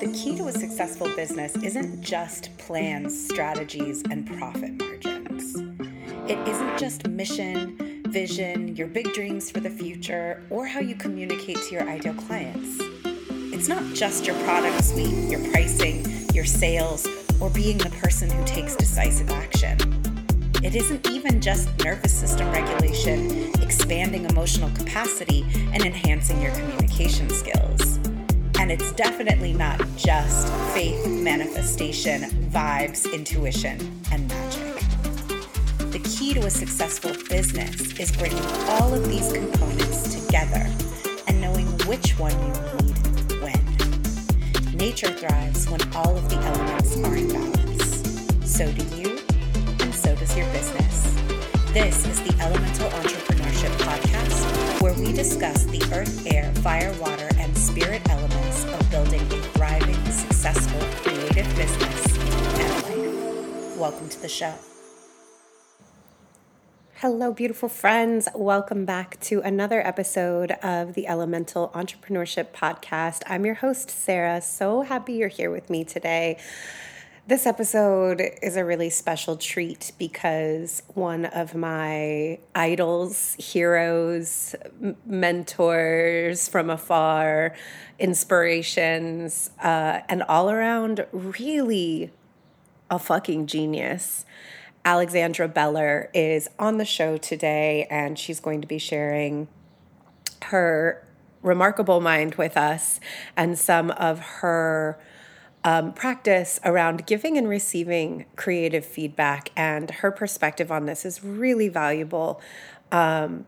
The key to a successful business isn't just plans, strategies, and profit margins. It isn't just mission, vision, your big dreams for the future, or how you communicate to your ideal clients. It's not just your product suite, your pricing, your sales, or being the person who takes decisive action. It isn't even just nervous system regulation, expanding emotional capacity, and enhancing your communication skills. And it's definitely not just faith, manifestation, vibes, intuition, and magic. The key to a successful business is bringing all of these components together and knowing which one you need when. Nature thrives when all of the elements are in balance. So do you, and so does your business. This is the Elemental Entrepreneurship Podcast, where we discuss the earth, air, fire, water, spirit elements of building a thriving, successful, creative business and life. Welcome to the show. Hello, beautiful friends. Welcome back to another episode of the Elemental Entrepreneurship Podcast. I'm your host, Sarah. So happy you're here with me today. This episode is a really special treat because one of my idols, heroes, m- mentors from afar, inspirations, uh, and all around really a fucking genius. Alexandra Beller is on the show today, and she's going to be sharing her remarkable mind with us and some of her um, practice around giving and receiving creative feedback. And her perspective on this is really valuable. Um,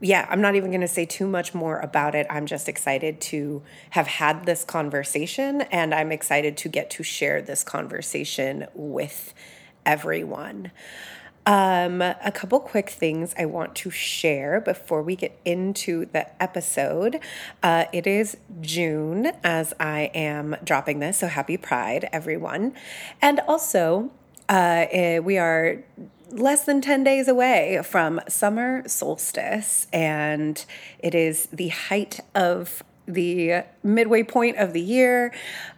yeah, I'm not even going to say too much more about it. I'm just excited to have had this conversation, and I'm excited to get to share this conversation with everyone. Um, a couple quick things I want to share before we get into the episode. Uh, it is June as I am dropping this, so happy Pride, everyone. And also, uh, eh, we are less than 10 days away from summer solstice, and it is the height of the midway point of the year.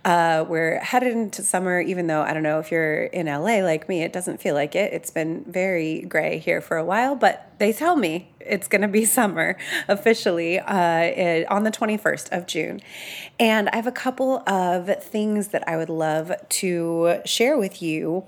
Uh, we're headed into summer, even though I don't know if you're in LA like me, it doesn't feel like it. It's been very gray here for a while, but they tell me it's going to be summer officially uh, it, on the 21st of June. And I have a couple of things that I would love to share with you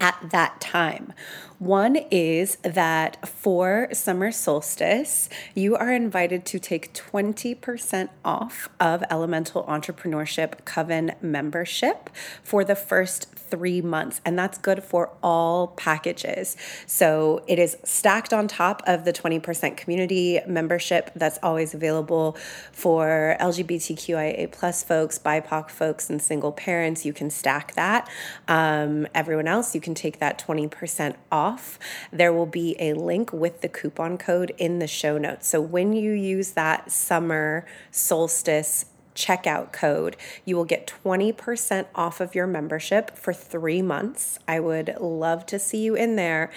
at that time. One is that for summer solstice, you are invited to take 20% off of Elemental Entrepreneurship Coven membership for the first three months. And that's good for all packages. So it is stacked on top of the 20% community membership that's always available for LGBTQIA plus folks, BIPOC folks, and single parents. You can stack that. Um, everyone else, you can take that 20% off off. There will be a link with the coupon code in the show notes. So when you use that summer solstice checkout code, you will get 20% off of your membership for three months. I would love to see you in there.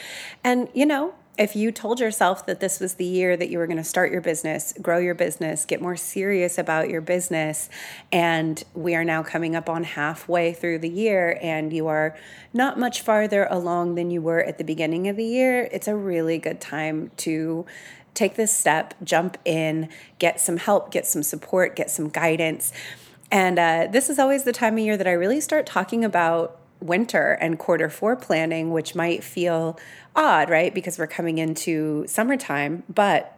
And, you know, if you told yourself that this was the year that you were going to start your business, grow your business, get more serious about your business, and we are now coming up on halfway through the year and you are not much farther along than you were at the beginning of the year, it's a really good time to take this step, jump in, get some help, get some support, get some guidance. And uh, this is always the time of year that I really start talking about winter and quarter four planning, which might feel odd, right? Because we're coming into summertime, but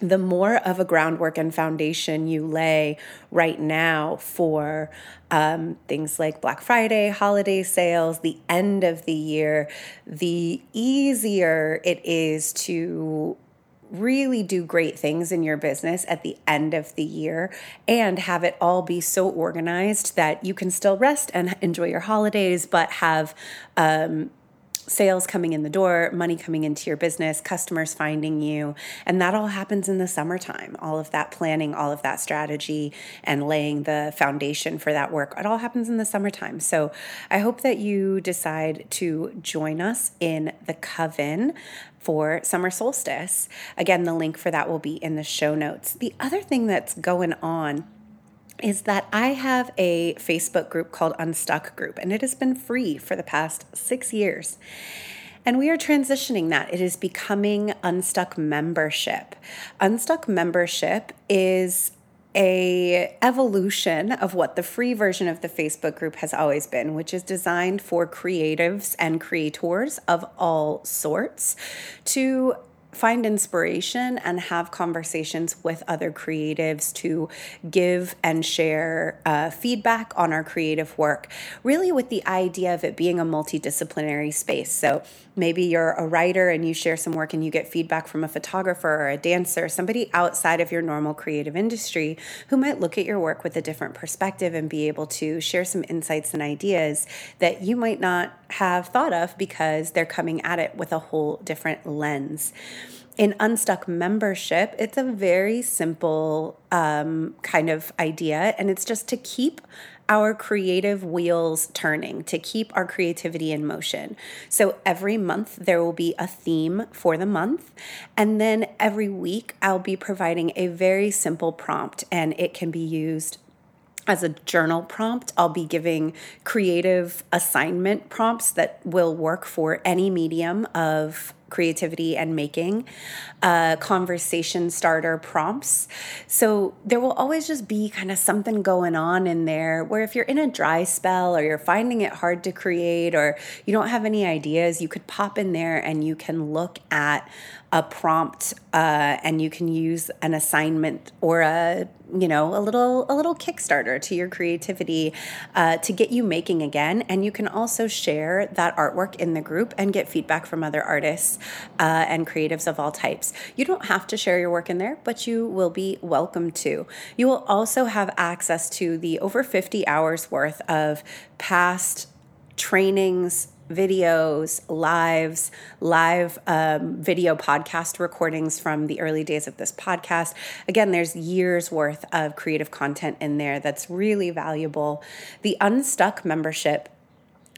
the more of a groundwork and foundation you lay right now for um, things like Black Friday, holiday sales, the end of the year, the easier it is to really do great things in your business at the end of the year and have it all be so organized that you can still rest and enjoy your holidays, but have um, sales coming in the door, money coming into your business, customers finding you. And that all happens in the summertime. All of that planning, all of that strategy, and laying the foundation for that work, it all happens in the summertime. So I hope that you decide to join us in the Coven for summer solstice. Again, the link for that will be in the show notes. The other thing that's going on is that I have a Facebook group called Unstuck Group, and it has been free for the past six years. And we are transitioning that. It is becoming Unstuck membership. Unstuck membership is a evolution of what the free version of the Facebook group has always been, which is designed for creatives and creators of all sorts to find inspiration and have conversations with other creatives to give and share uh, feedback on our creative work, really with the idea of it being a multidisciplinary space. So maybe you're a writer and you share some work and you get feedback from a photographer or a dancer, somebody outside of your normal creative industry who might look at your work with a different perspective and be able to share some insights and ideas that you might not have thought of because they're coming at it with a whole different lens in Unstuck membership, it's a very simple um, kind of idea, and it's just to keep our creative wheels turning, to keep our creativity in motion. So every month there will be a theme for the month. And then every week I'll be providing a very simple prompt, and it can be used as a journal prompt, I'll be giving creative assignment prompts that will work for any medium of creativity and making, uh, conversation starter prompts. So there will always just be kind of something going on in there where if you're in a dry spell or you're finding it hard to create or you don't have any ideas, you could pop in there and you can look at a prompt uh, and you can use an assignment or a you know a little a little kickstarter to your creativity uh, to get you making again. And you can also share that artwork in the group and get feedback from other artists uh, and creatives of all types. You don't have to share your work in there but you will be welcome to. You will also have access to the over 50 hours worth of past trainings videos, lives, live um, video podcast recordings from the early days of this podcast. Again, there's years worth of creative content in there that's really valuable. The Unstuck membership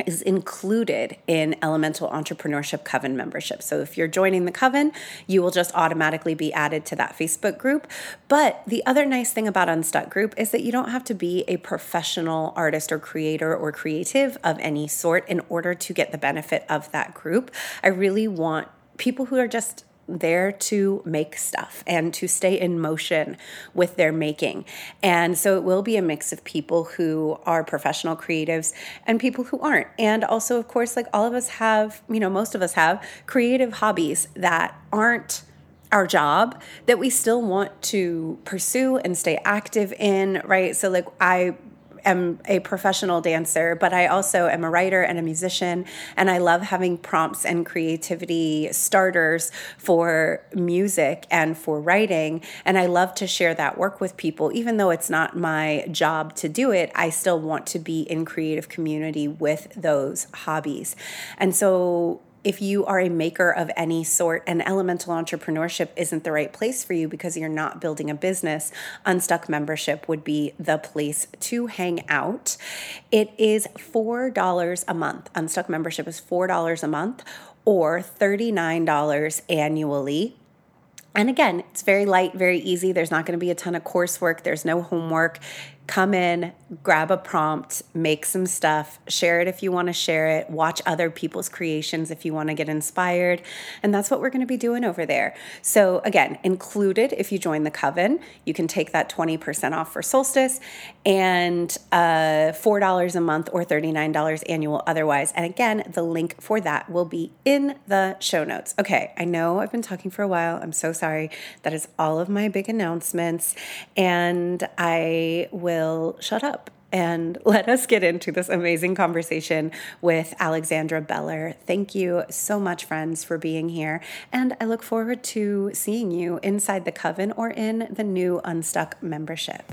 is included in Elemental Entrepreneurship Coven membership. So if you're joining the Coven, you will just automatically be added to that Facebook group. But the other nice thing about Unstuck Group is that you don't have to be a professional artist or creator or creative of any sort in order to get the benefit of that group. I really want people who are just there to make stuff and to stay in motion with their making. And so it will be a mix of people who are professional creatives and people who aren't. And also, of course, like all of us have, you know, most of us have creative hobbies that aren't our job that we still want to pursue and stay active in, right? So, like, I am a professional dancer, but I also am a writer and a musician, and I love having prompts and creativity starters for music and for writing. And I love to share that work with people, even though it's not my job to do it. I still want to be in creative community with those hobbies, and so if you are a maker of any sort and elemental entrepreneurship isn't the right place for you because you're not building a business, Unstuck membership would be the place to hang out. It is $4 a month. Unstuck membership is $4 a month or $39 annually. And again, it's very light, very easy. There's not going to be a ton of coursework, there's no homework come in, grab a prompt, make some stuff, share it if you want to share it, watch other people's creations if you want to get inspired. And that's what we're going to be doing over there. So, again, included if you join the coven, you can take that 20% off for solstice and uh, $4 a month or $39 annual otherwise. And again, the link for that will be in the show notes. Okay, I know I've been talking for a while. I'm so sorry. That is all of my big announcements. And I will will shut up and let us get into this amazing conversation with Alexandra Beller. Thank you so much, friends, for being here. And I look forward to seeing you inside the Coven or in the new Unstuck membership.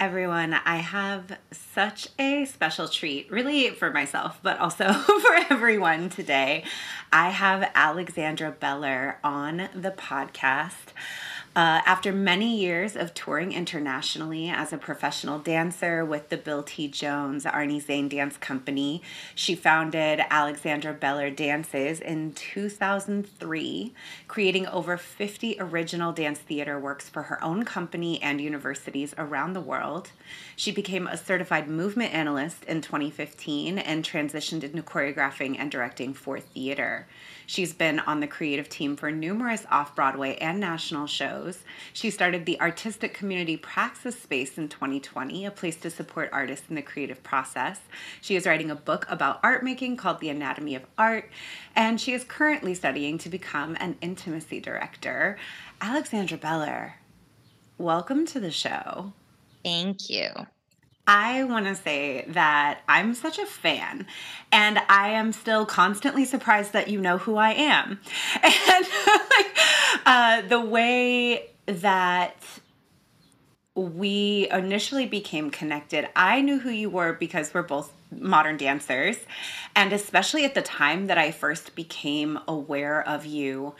Everyone. I have such a special treat, really for myself, but also for everyone today. I have Alexandra Beller on the podcast. Uh, after many years of touring internationally as a professional dancer with the Bill T. Jones Arnie Zane Dance Company, she founded Alexandra Beller Dances in 2003, creating over 50 original dance theater works for her own company and universities around the world. She became a certified movement analyst in 2015 and transitioned into choreographing and directing for theater. She's been on the creative team for numerous off Broadway and national shows. She started the Artistic Community Praxispace in 2020, a place to support artists in the creative process. She is writing a book about art making called The Anatomy of Art, and she is currently studying to become an intimacy director. Alexandra Beller, welcome to the show. Thank you. I want to say that I'm such a fan, and I am still constantly surprised that you know who I am. And like, uh, the way that we initially became connected, I knew who you were because we're both modern dancers. And especially at the time that I first became aware of you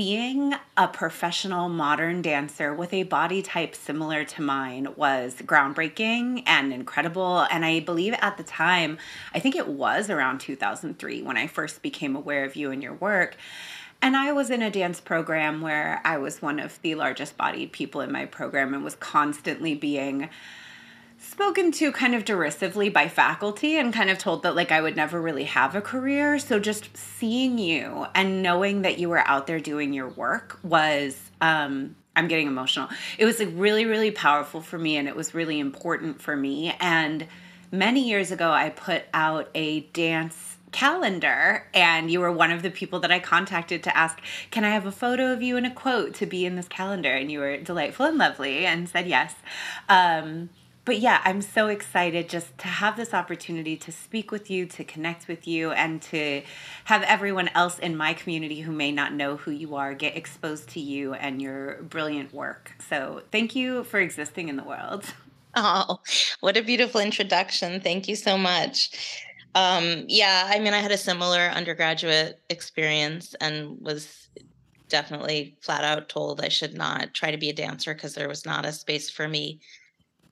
seeing a professional modern dancer with a body type similar to mine was groundbreaking and incredible. And I believe at the time, I think it was around 2003 when I first became aware of you and your work. And I was in a dance program where I was one of the largest bodied people in my program and was constantly being spoken to kind of derisively by faculty and kind of told that like I would never really have a career. So just seeing you and knowing that you were out there doing your work was um I'm getting emotional. It was like really really powerful for me and it was really important for me and many years ago I put out a dance calendar and you were one of the people that I contacted to ask, "Can I have a photo of you and a quote to be in this calendar?" and you were delightful and lovely and said yes. Um but yeah, I'm so excited just to have this opportunity to speak with you, to connect with you, and to have everyone else in my community who may not know who you are get exposed to you and your brilliant work. So thank you for existing in the world. Oh, what a beautiful introduction. Thank you so much. Um, yeah, I mean, I had a similar undergraduate experience and was definitely flat out told I should not try to be a dancer because there was not a space for me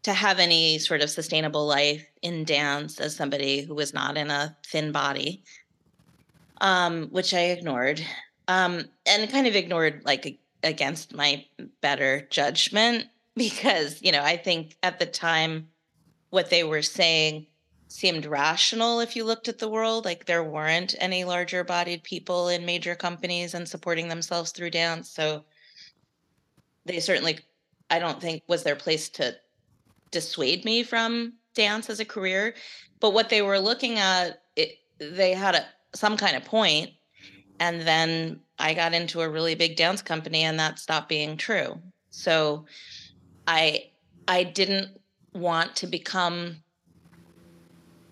to have any sort of sustainable life in dance as somebody who was not in a thin body, um, which I ignored, um, and kind of ignored like against my better judgment because you know I think at the time what they were saying seemed rational if you looked at the world like there weren't any larger bodied people in major companies and supporting themselves through dance. So they certainly i don't think was their place to dissuade me from dance as a career but what they were looking at it, they had a, some kind of point and then i got into a really big dance company and that stopped being true. So i i didn't want to become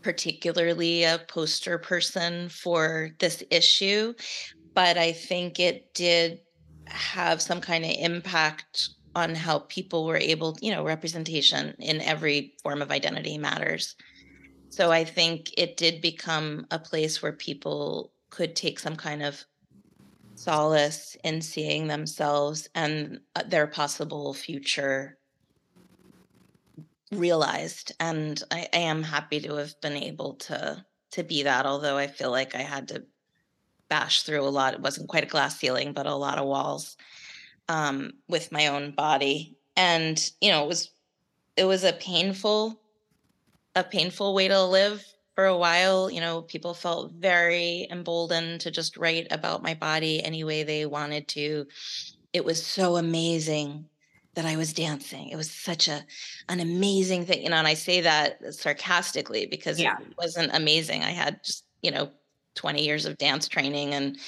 particularly a poster person for this issue but i think it did have some kind of impact on how people were able, you know, representation in every form of identity matters. So I think it did become a place where people could take some kind of solace in seeing themselves and uh, their possible future realized. And I, I, am happy to have been able to to be that although i feel like i had to bash through a lot. It wasn't quite a glass ceiling but a lot of walls um, with my own body, and you know, it was it was a painful a painful way to live for a while. You know, people felt very emboldened to just write about my body any way they wanted to. It was so amazing that I was dancing. It was such a an amazing thing, you know. And I say that sarcastically because yeah. it wasn't amazing. I had just you know 20 years of dance training and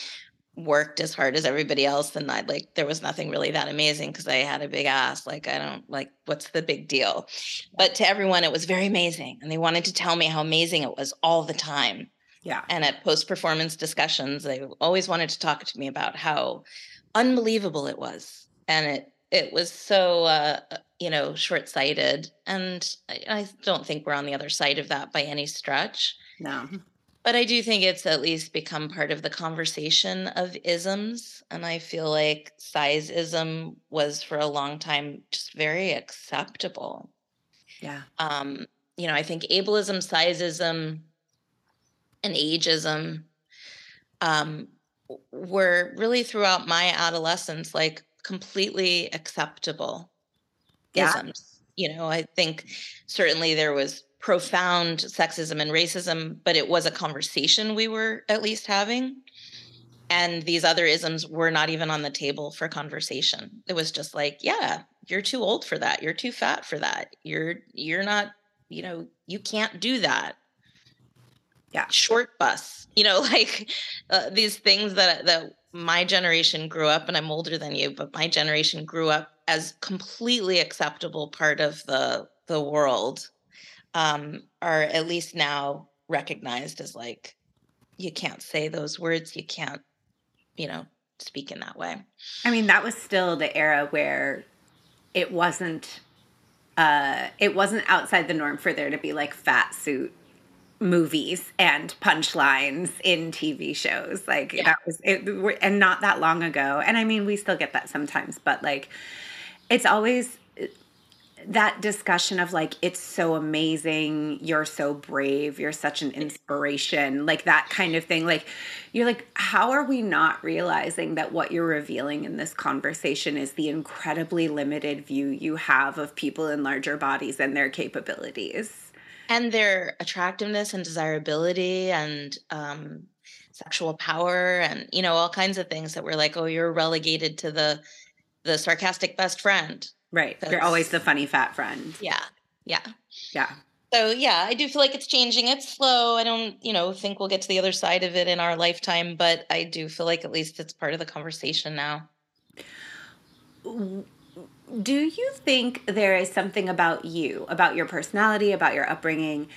worked as hard as everybody else and I like there was nothing really that amazing because I had a big ass like I don't like what's the big deal? But to everyone it was very amazing and they wanted to tell me how amazing it was all the time. Yeah. And at post performance discussions they always wanted to talk to me about how unbelievable it was and it it was so uh, uh you know short sighted and I, I don't think we're on the other side of that by any stretch. No but I do think it's at least become part of the conversation of isms. And I feel like sizeism was for a long time just very acceptable. Yeah. Um, you know, I think ableism, sizeism, and ageism um, were really throughout my adolescence like completely acceptable yeah. isms. You know, I think certainly there was profound sexism and racism, but it was a conversation we were at least having. And these other isms were not even on the table for conversation. It was just like, yeah, you're too old for that. You're too fat for that. You're you're not, you know, you can't do that. Yeah. Short bus. You know, like uh, these things that that my generation grew up and I'm older than you, but my generation grew up as completely acceptable part of the the world um, are at least now recognized as like you can't say those words you can't you know speak in that way. I mean that was still the era where it wasn't uh it wasn't outside the norm for there to be like fat suit movies and punchlines in tv shows. Like yeah. that was it and not that long ago. And i mean we still get that sometimes but like it's always that discussion of like it's so amazing. You're so brave. You're such an inspiration like that kind of thing like you're like how are we not realizing that what you're revealing in this conversation is the incredibly limited view you have of people in larger bodies and their capabilities? And their attractiveness and desirability and um sexual power and you know all kinds of things that we're like oh you're relegated to the the sarcastic best friend Right. That's, You're always the funny fat friend. Yeah. Yeah. Yeah. So yeah, I do feel like it's changing. It's slow. I don't, you know, think we'll get to the other side of it in our lifetime, but I do feel like at least it's part of the conversation now. Do you think there is something about you, about your personality, about your upbringing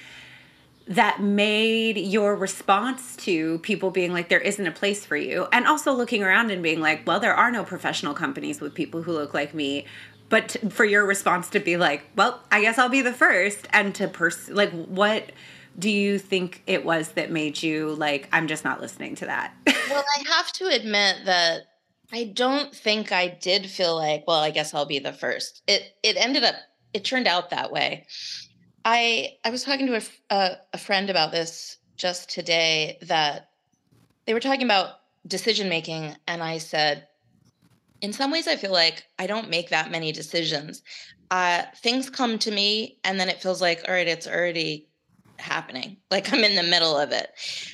that made your response to people being like there isn't a place for you and also looking around and being like well there are no professional companies with people who look like me but for your response to be like, well, I guess I'll be the first, and to pers like what do you think it was that made you like I'm just not listening to that? well, I have to admit that I don't think I did feel like, well, I guess I'll be the first. It it ended up it turned out that way. I I was talking to a, a, a friend about this just today that they were talking about decision making and I said in some ways, I feel like I don't make that many decisions. Uh, things come to me, and then it feels like, all right, it's already happening. Like I'm in the middle of it,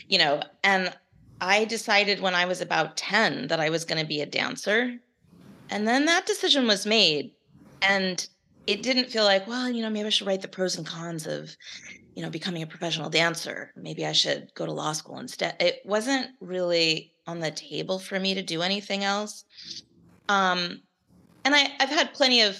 you know. And I decided when I was about 10 that I was going to be a dancer. And then that decision was made. And it didn't feel like, well, you know, maybe I should write the pros and cons of, you know, becoming a professional dancer. Maybe I should go to law school instead. It wasn't really on the table for me to do anything else. Um, and I, I've had plenty of,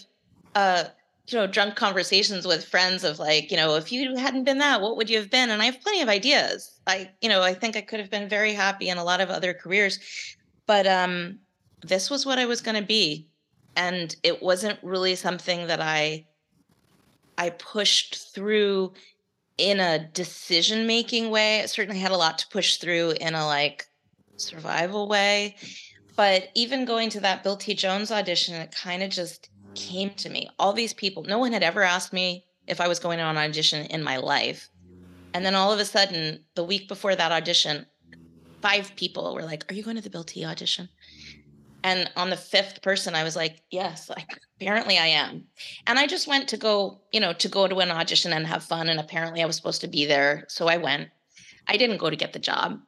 uh, you know, drunk conversations with friends of like, you know, if you hadn't been that, what would you have been? And I have plenty of ideas. I, you know, I think I could have been very happy in a lot of other careers, but um, this was what I was going to be, and it wasn't really something that I, I pushed through in a decision making way. I certainly had a lot to push through in a like survival way. But even going to that Bill T. Jones audition, it kind of just came to me. All these people, no one had ever asked me if I was going on an audition in my life. And then all of a sudden, the week before that audition, five people were like, Are you going to the Bill T audition? And on the fifth person, I was like, Yes, like apparently I am. And I just went to go, you know, to go to an audition and have fun. And apparently I was supposed to be there. So I went. I didn't go to get the job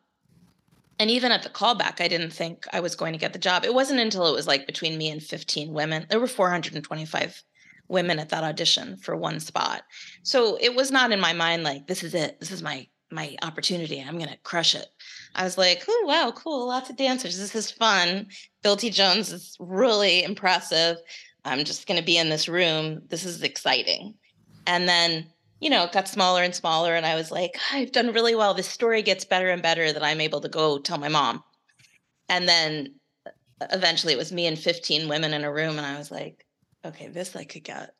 and even at the callback, I didn't think I was going to get the job. It wasn't until it was like between me and 15 women. There were 425 women at that audition for one spot. So it was not in my mind like this is it. This is my my opportunity. I'm going to crush it. I was like, "Oh, wow, cool. Lots of dancers. This is fun. Bill T. Jones is really impressive. I'm just going to be in this room. This is exciting." And then you know, it got smaller and smaller. And I was like, I've done really well. This story gets better and better that I'm able to go tell my mom. And then eventually it was me and 15 women in a room. And I was like, okay, this I could get.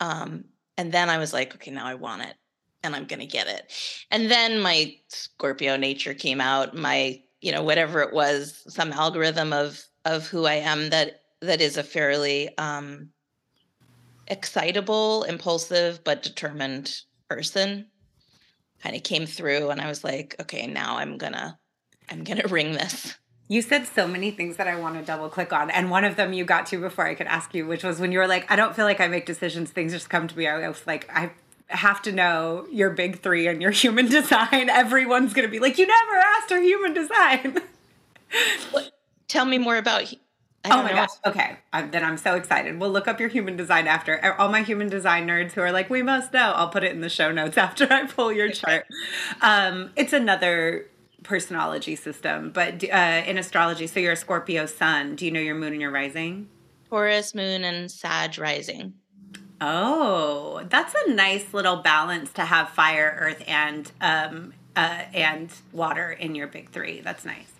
Um, and then I was like, okay, now I want it. and I'm going to get it. And then my Scorpio nature came out, my, you know, whatever it was, some algorithm of of who I am that that is a fairly um excitable, impulsive, but determined person kind of came through and I was like, okay, now I'm going to I'm going to ring this. You said so many things that I want to double click on. And one of them you got to before I could ask you, which was when you were like, I don't feel like I make decisions, things just come to me. I was like, I have to know your big three and your human design. Everyone's going to be like, you never asked her human design. Tell me more about. Oh my know. gosh. Okay. I'm, then I'm so excited. We'll look up your human design after. All my human design nerds who are like, we must know. I'll put it in the show notes after I pull your chart. Um, it's another personology system, but uh, in astrology, so you're a Scorpio sun. Do you know your moon and your rising? Taurus moon and Sag rising. Oh, that's a nice little balance to have fire, earth, and um, uh, and water in your big three. That's nice.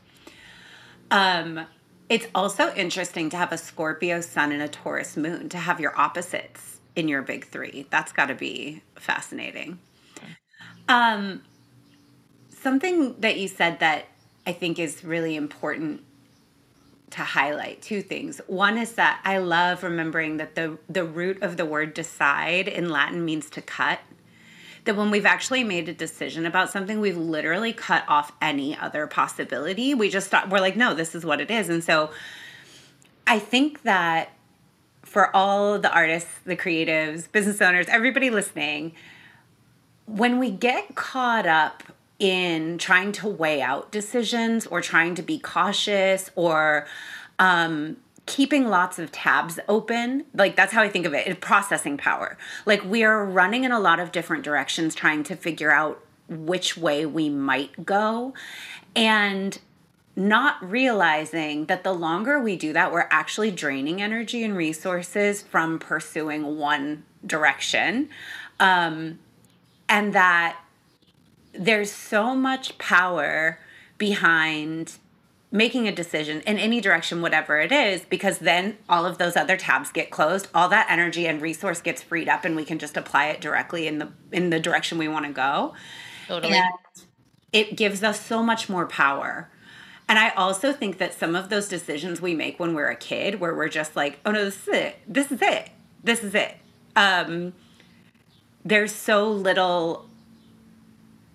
Um, it's also interesting to have a Scorpio sun and a Taurus moon to have your opposites in your big three. That's got to be fascinating. Um, something that you said that I think is really important to highlight two things. One is that I love remembering that the the root of the word decide in Latin means to cut. That when we've actually made a decision about something, we've literally cut off any other possibility. We just thought we're like, no, this is what it is. And so I think that for all the artists, the creatives, business owners, everybody listening, when we get caught up in trying to weigh out decisions or trying to be cautious or um, keeping lots of tabs open. Like that's how I think of it, processing power. Like we are running in a lot of different directions trying to figure out which way we might go. And not realizing that the longer we do that, we're actually draining energy and resources from pursuing one direction. Um, and that there's so much power behind making a decision in any direction whatever it is because then all of those other tabs get closed all that energy and resource gets freed up and we can just apply it directly in the in the direction we want to go. Totally. And it gives us so much more power. And i also think that some of those decisions we make when we're a kid where we're just like oh no this is it. This is it. This is it. Um there's so little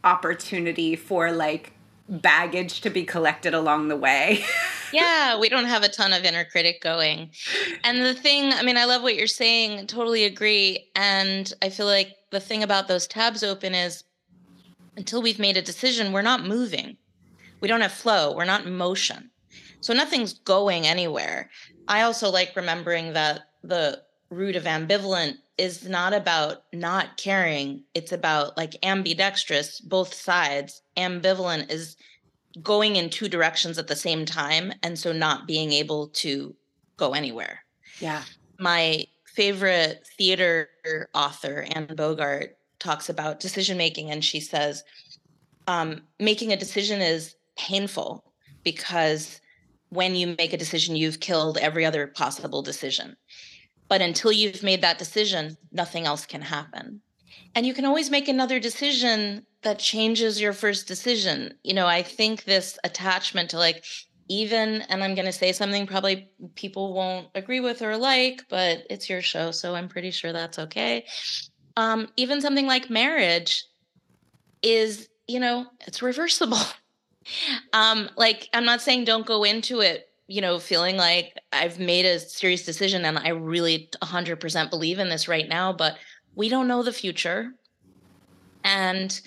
opportunity for like baggage to be collected along the way. yeah, we don't have a ton of inner critic going. And the thing, I mean, I love what you're saying, totally agree. And I feel like the thing about those tabs open is until we've made a decision, we're not moving. We don't have flow, we're not in motion. So nothing's going anywhere. I also like remembering that the root of ambivalent is not about not caring. It's about like ambidextrous both sides. Ambivalent is going in two directions at the same time and so not being able to go anywhere. Yeah. My favorite theater author anne bogart talks about decision making and she says um, making a decision is painful because when you make a decision you've killed every other possible decision but until you've made that decision, nothing else can happen. And you can always make another decision that changes your first decision. You know, I think this attachment to like, even, and I'm going to say something probably people won't agree with or like, but it's your show. So I'm pretty sure that's okay. Um, even something like marriage is, you know, it's reversible. um, like, I'm not saying don't go into it you know, feeling like I've made a serious decision and I really 100% believe in this right now, but we don't know the future. And,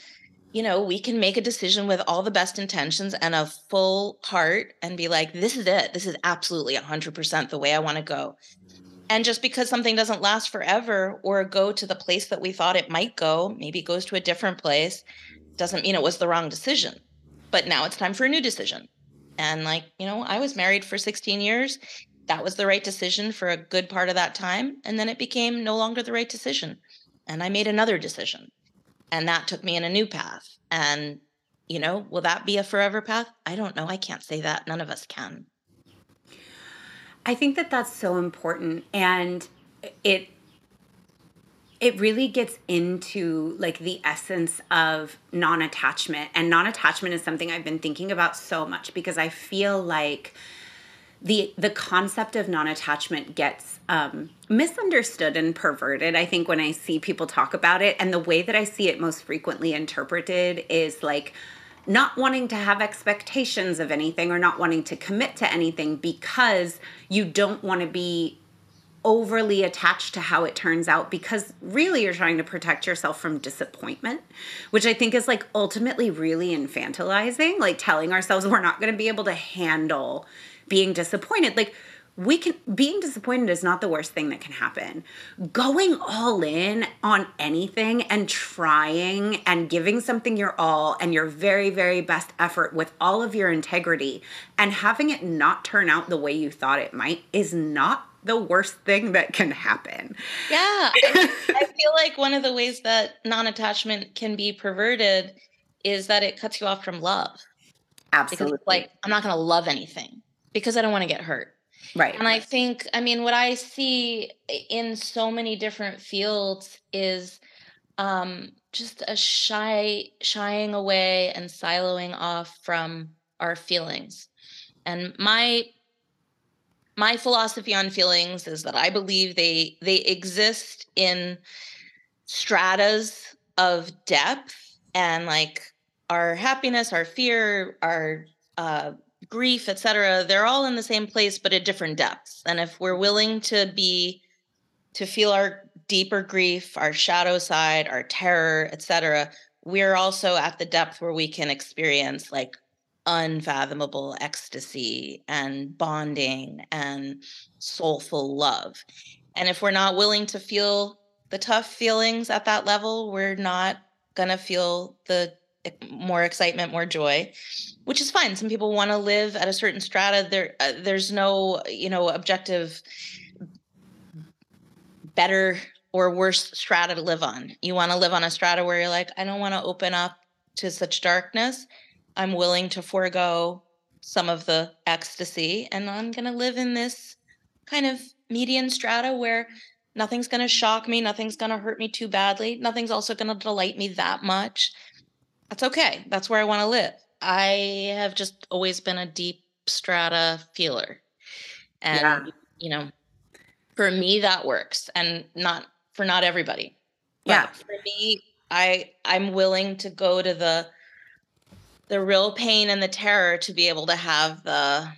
you know, we can make a decision with all the best intentions and a full heart and be like, this is it. This is absolutely 100% the way I want to go. And just because something doesn't last forever or go to the place that we thought it might go, maybe goes to a different place, doesn't mean it was the wrong decision. But now it's time for a new decision and like, you know, I was married for 16 years. That was the right decision for a good part of that time. And then it became no longer the right decision. And I made another decision. And that took me in a new path. And, you know, will that be a forever path? I don't know. I can't say that. None of us can. I think that that's so important. And it, it really gets into like the essence of non-attachment and non-attachment is something i've been thinking about so much because i feel like the the concept of non-attachment gets um, misunderstood and perverted i think when i see people talk about it. And the way that i see it most frequently interpreted is like not wanting to have expectations of anything or not wanting to commit to anything because you don't want to be overly attached to how it turns out because really you're trying to protect yourself from disappointment, which I think is like ultimately really infantilizing, like telling ourselves we're not going to be able to handle being disappointed. Like, we can being disappointed is not the worst thing that can happen. Going all in on anything and trying and giving something your all and your very very best effort with all of your integrity and having it not turn out the way you thought it might is not the worst thing that can happen. Yeah. I, I feel like one of the ways that non-attachment can be perverted is that it cuts you off from love. Absolutely. like I'm not going to love anything because I don't want to get hurt. Right. And I think, I mean, what I see in so many different fields is um, just a shy, shying away and siloing off from our feelings. And my my philosophy on feelings is that I believe they they exist in stratas of depth and like our happiness, our fear, our uh, grief, etc. They're all in the same place, but at different depths. And if we're willing to be to feel our deeper grief, our shadow side, our terror, etc., we're also at the depth where we can experience like unfathomable ecstasy and bonding and soulful love. And if we're not willing to feel the tough feelings at that level, we're not going to feel the more excitement, more joy which is fine. Some people want to live at a certain strata. There, uh, there's no, you know, objective better or worse strata to live on. You want to live on a strata where you're like, I don't want to open up to such darkness. I'm willing to forego some of the ecstasy, and I'm going to live in this kind of median strata where nothing's going to shock me, nothing's going to hurt me too badly, nothing's also going to delight me that much. That's okay. That's where I want to live. I have just always been a deep strata feeler. And yeah. you know, for me that works and not for not everybody. But yeah. For me, I I'm willing to go to the the real pain and the terror to be able to have the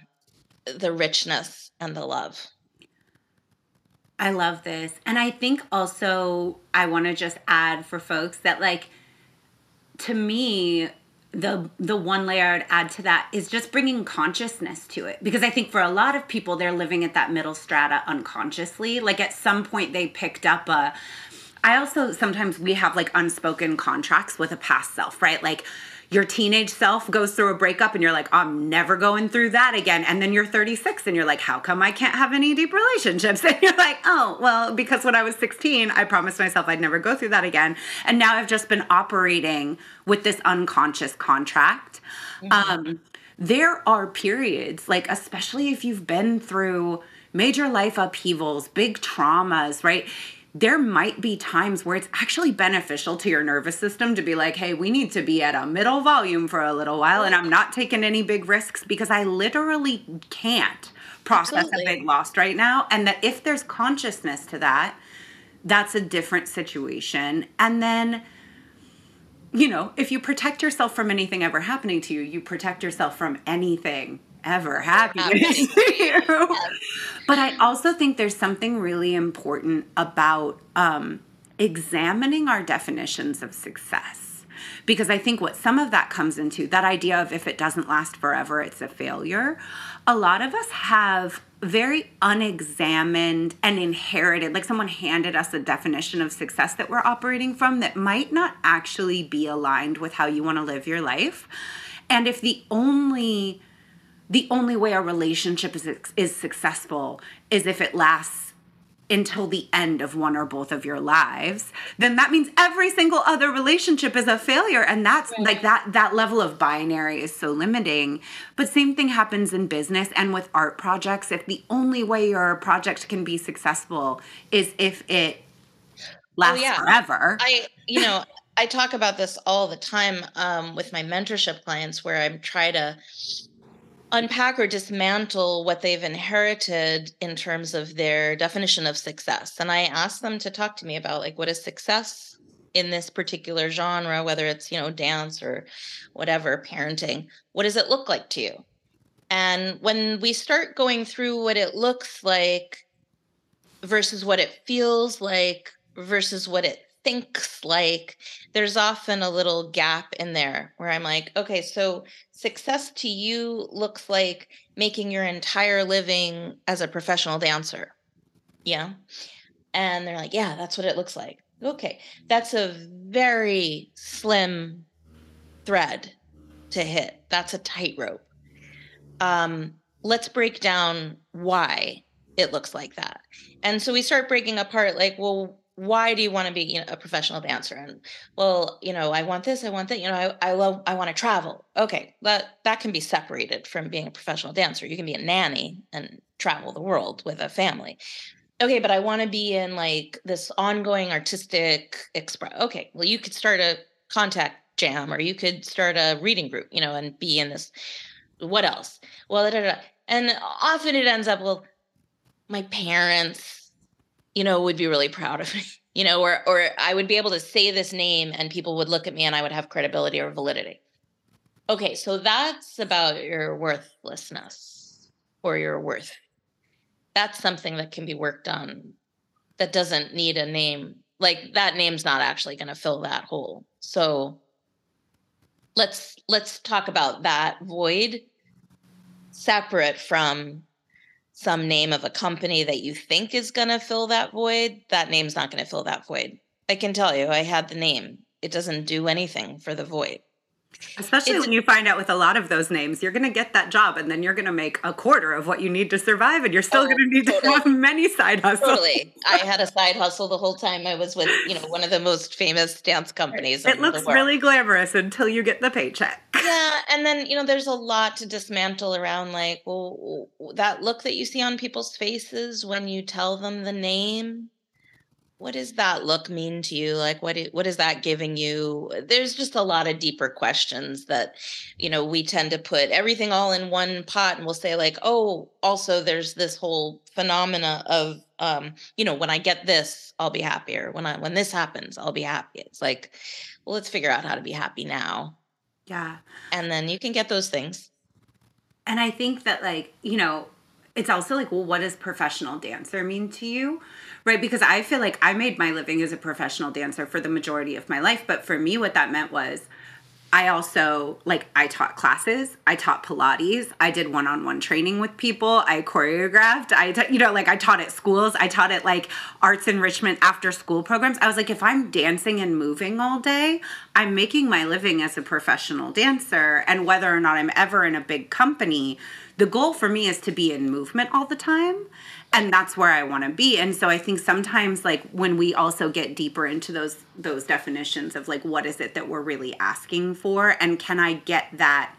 the richness and the love. I love this. And I think also I want to just add for folks that like to me the the one layer I'd add to that is just bringing consciousness to it because I think for a lot of people they're living at that middle strata unconsciously like at some point they picked up a I also sometimes we have like unspoken contracts with a past self right like your teenage self goes through a breakup and you're like, I'm never going through that again. And then you're 36 and you're like, how come I can't have any deep relationships? And you're like, oh, well, because when I was 16, I promised myself I'd never go through that again. And now I've just been operating with this unconscious contract. Mm-hmm. Um, there are periods, like, especially if you've been through major life upheavals, big traumas, right? There might be times where it's actually beneficial to your nervous system to be like, hey, we need to be at a middle volume for a little while, and I'm not taking any big risks because I literally can't process Absolutely. a big loss right now. And that if there's consciousness to that, that's a different situation. And then, you know, if you protect yourself from anything ever happening to you, you protect yourself from anything ever you. But I also think there's something really important about um, examining our definitions of success. Because I think what some of that comes into, that idea of if it doesn't last forever, it's a failure. A lot of us have very unexamined and inherited, like someone handed us a definition of success that we're operating from that might not actually be aligned with how you want to live your life. And if the only the only way a relationship is is successful is if it lasts until the end of one or both of your lives then that means every single other relationship is a failure and that's right. like that that level of binary is so limiting but same thing happens in business and with art projects if the only way your project can be successful is if it lasts oh, yeah. forever. I, you know, I talk about this all the time um, with my mentorship clients where I'm trying to unpack or dismantle what they've inherited in terms of their definition of success. And I ask them to talk to me about like what is success in this particular genre, whether it's, you know, dance or whatever, parenting. What does it look like to you? And when we start going through what it looks like versus what it feels like versus what it thinks like, there's often a little gap in there where I'm like, okay, so success to you looks like making your entire living as a professional dancer. Yeah. And they're like, yeah, that's what it looks like. Okay. That's a very slim thread to hit. That's a tightrope. Um, let's break down why it looks like that. And so we start breaking apart like, well, why do you want to be you know, a professional dancer? And well you know i want this i want that you know i, I love i want to travel. Okay that that can be separated from being a professional dancer. You can be a nanny and travel the world with a family. Okay but i want to be in like this ongoing artistic express okay well you could start a contact jam or you could start a reading group you know and be in this what else? Well da, da, da. and often it ends up well my parents you know, would be really proud of me, you know, or or I would be able to say this name and people would look at me and I would have credibility or validity. Okay, so that's about your worthlessness or your worth. That's something that can be worked on that doesn't need a name. Like that name's not actually going to fill that hole. So let's let's talk about that void separate from some name of a company that you think is going to fill that void, that name's not going to fill that void. I can tell you, I had the name. It doesn't do anything for the void. Especially it's, when you find out with a lot of those names, you're going to get that job and then you're going to make a quarter of what you need to survive and you're still oh, going to need totally. to have many side hustles. Totally. I had a side hustle the whole time I was with, you know, one of the most famous dance companies. It looks really glamorous until you get the paycheck. Yeah. And then, you know, there's a lot to dismantle around like, well, that look that you see on people's faces when you tell them the name what does that look mean to you? Like what is, what is that giving you? There's just a lot of deeper questions that you know we tend to put everything all in one pot and we'll say like oh also there's this whole phenomena of um you know when i get this i'll be happier. When i when this happens i'll be happy. It's like well let's figure out how to be happy now. Yeah. And then you can get those things. And i think that like you know it's also like well what does professional dancer mean to you right? Because I feel like I made my living as a professional dancer for the majority of my life. But for me, what that meant was I also, like, I taught classes, I taught Pilates, I did one on one training with people, I choreographed, I, you know, like, I taught at schools, I taught at like arts enrichment after school programs. I was like, if I'm dancing and moving all day, I'm making my living as a professional dancer. And whether or not I'm ever in a big company, the goal for me is to be in movement all the time and that's where I want to be. And so I think sometimes like when we also get deeper into those those definitions of like what is it that we're really asking for and can I get that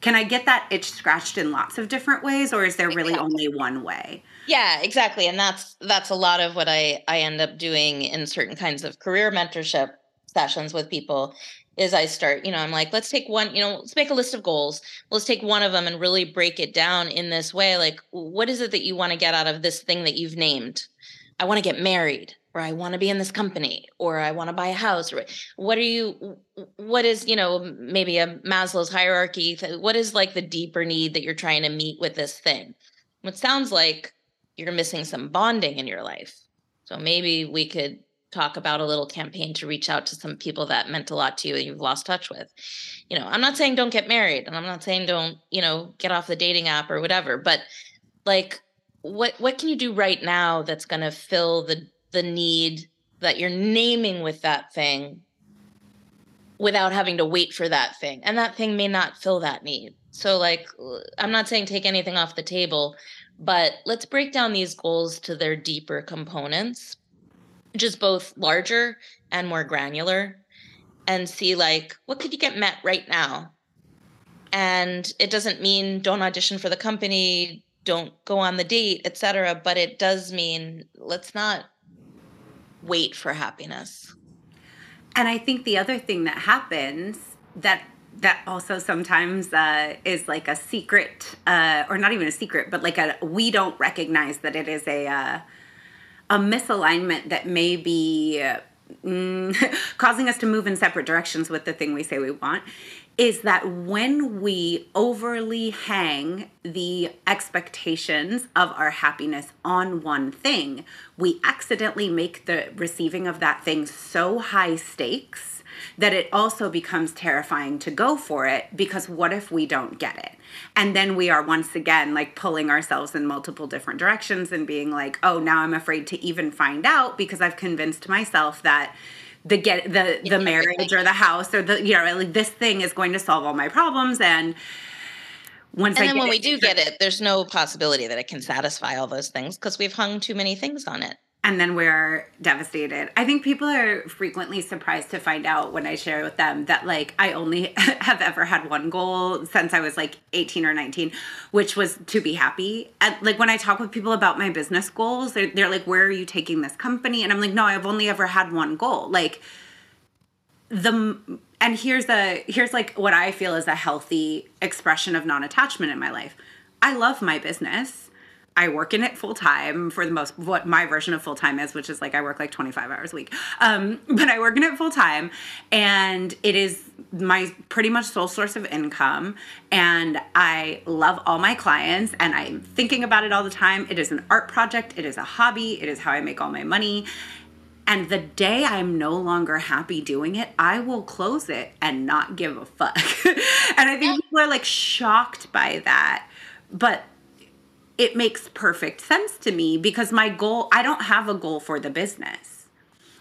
can I get that itch scratched in lots of different ways or is there really exactly. only one way? Yeah, exactly. And that's that's a lot of what I I end up doing in certain kinds of career mentorship sessions with people is I start, you know, I'm like, let's take one, you know, let's make a list of goals. Let's take one of them and really break it down in this way. Like, what is it that you want to get out of this thing that you've named? I want to get married, or I want to be in this company, or I want to buy a house. Or what are you, what is, you know, maybe a Maslow's hierarchy? What is like the deeper need that you're trying to meet with this thing? It sounds like you're missing some bonding in your life. So maybe we could talk about a little campaign to reach out to some people that meant a lot to you and you've lost touch with. You know, I'm not saying don't get married and I'm not saying don't, you know, get off the dating app or whatever, but like what what can you do right now that's going to fill the the need that you're naming with that thing without having to wait for that thing. And that thing may not fill that need. So like I'm not saying take anything off the table, but let's break down these goals to their deeper components just both larger and more granular and see like what could you get met right now and it doesn't mean don't audition for the company don't go on the date etc but it does mean let's not wait for happiness. And I think the other thing that happens that that also sometimes uh, is like a secret, uh, or not even a secret, but like a we don't recognize that it is a uh, a misalignment that may be mm, causing us to move in separate directions with the thing we say we want is that when we overly hang the expectations of our happiness on one thing, we accidentally make the receiving of that thing so high stakes that it also becomes terrifying to go for it because what if we don't get it? And then we are once again like pulling ourselves in multiple different directions and being like, oh, now I'm afraid to even find out because I've convinced myself that the get the the marriage or the house or the you know like this thing is going to solve all my problems. And once and I then when it, we do get it there's no possibility that it can satisfy all those things because we've hung too many things on it and then we're devastated. I think people are frequently surprised to find out when I share with them that like I only have ever had one goal since I was like 18 or 19, which was to be happy. And like when I talk with people about my business goals, they're, they're like, "Where are you taking this company?" And I'm like, "No, I've only ever had one goal." Like the and here's a here's like what I feel is a healthy expression of non-attachment in my life. I love my business I work in it full time for the most what my version of full time is, which is like I work like 25 hours a week. Um, but I work in it full time and it is my pretty much sole source of income. And I love all my clients and I'm thinking about it all the time. It is an art project, it is a hobby, it is how I make all my money. And the day I'm no longer happy doing it, I will close it and not give a fuck. and I think people are like shocked by that. But it makes perfect sense to me because my goal, I don't have a goal for the business.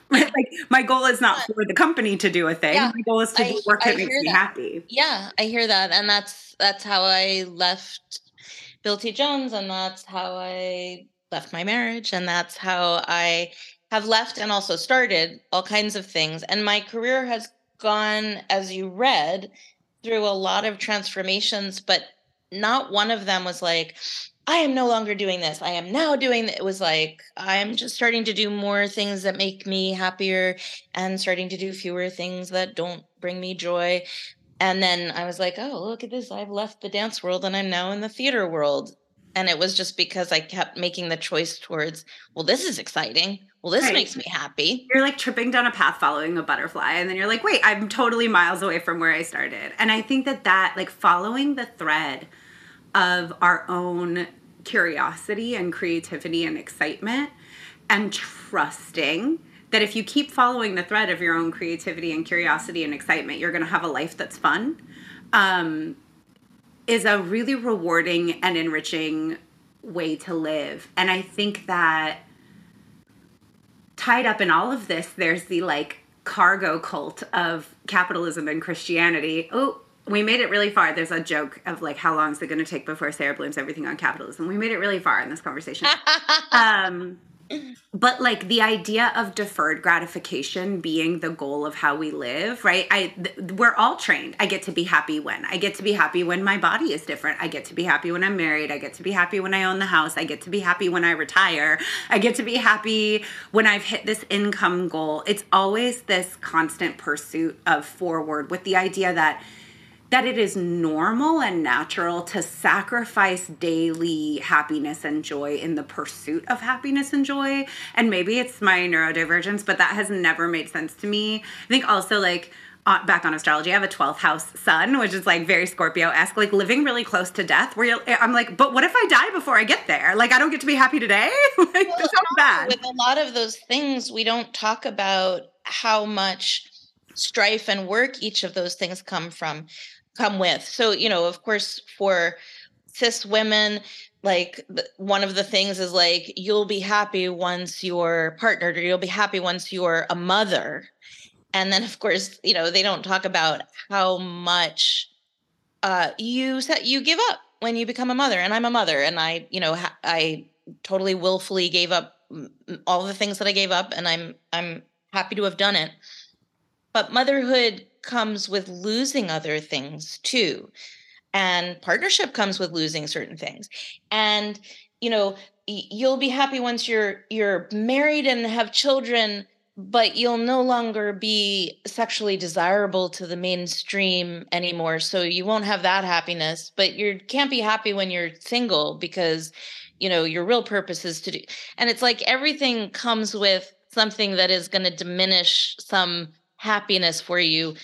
like my goal is not for the company to do a thing. Yeah, my goal is to I, do work that makes me happy. Yeah, I hear that. And that's that's how I left Bill T. Jones and that's how I left my marriage and that's how I have left and also started all kinds of things. And my career has gone, as you read, through a lot of transformations, but not one of them was like, I am no longer doing this. I am now doing it was like I'm just starting to do more things that make me happier and starting to do fewer things that don't bring me joy. And then I was like, "Oh, look at this. I've left the dance world and I'm now in the theater world." And it was just because I kept making the choice towards, "Well, this is exciting. Well, this right. makes me happy." You're like tripping down a path following a butterfly and then you're like, "Wait, I'm totally miles away from where I started." And I think that that like following the thread of our own curiosity and creativity and excitement and trusting that if you keep following the thread of your own creativity and curiosity and excitement, you're going to have a life that's fun, um, is a really rewarding and enriching way to live. And I think that tied up in all of this, there's the like cargo cult of capitalism and Christianity. Oh, we made it really far. There's a joke of like, how long is it going to take before Sarah blames everything on capitalism? We made it really far in this conversation. um, but like the idea of deferred gratification being the goal of how we live, right? I th- we're all trained. I get to be happy when I get to be happy when my body is different. I get to be happy when I'm married. I get to be happy when I own the house. I get to be happy when I retire. I get to be happy when I've hit this income goal. It's always this constant pursuit of forward with the idea that that it is normal and natural to sacrifice daily happiness and joy in the pursuit of happiness and joy. And maybe it's my neurodivergence, but that has never made sense to me. I think also, like, uh, back on astrology, I have a 12th house sun, which is like very Scorpio esque, like living really close to death. Where I'm like, but what if I die before I get there? Like, I don't get to be happy today? like, well, sounds bad. With a lot of those things, we don't talk about how much strife and work each of those things come from come with. So, you know, of course, for cis women, like one of the things is like you'll be happy once you're partnered or you'll be happy once you're a mother. And then of course, you know, they don't talk about how much uh you set you give up when you become a mother and I'm a mother and I, you know, ha- I totally willfully gave up all the things that I gave up and I'm I'm happy to have done it. But motherhood comes with losing other things too. And partnership comes with losing certain things. And, you know, you'll be happy once you're you're married and have children but you'll no longer be sexually desirable to the mainstream anymore so you won't have that happiness but you can't be happy when you're single because you know your real purpose is to do and it's like everything comes with something that is going to diminish some happiness for you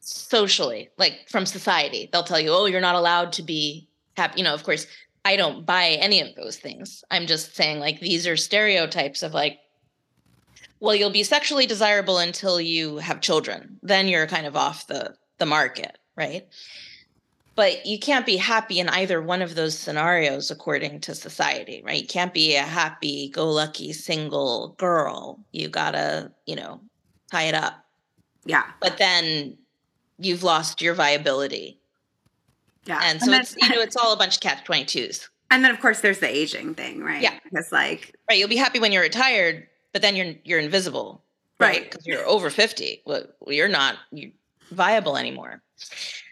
socially like from society. They'll tell you oh you're not allowed to be happy you know of course i don't buy any of those things. I'm just saying like these are stereotypes of like well you'll be sexually desirable until you have children. Then you're kind of off the the market right? But you can't be happy in either one of those scenarios according to society right? You can't be a happy go lucky single girl. You gotta you know tie it up yeah. But then you've lost your viability. Yeah. And so and it's you know it's all a bunch of catch 22s and then of course there's the aging thing right? Yeah. Because like right you'll be happy when you're retired but then you're you're invisible. Right? Because right? you're over 50 well you're not you viable anymore.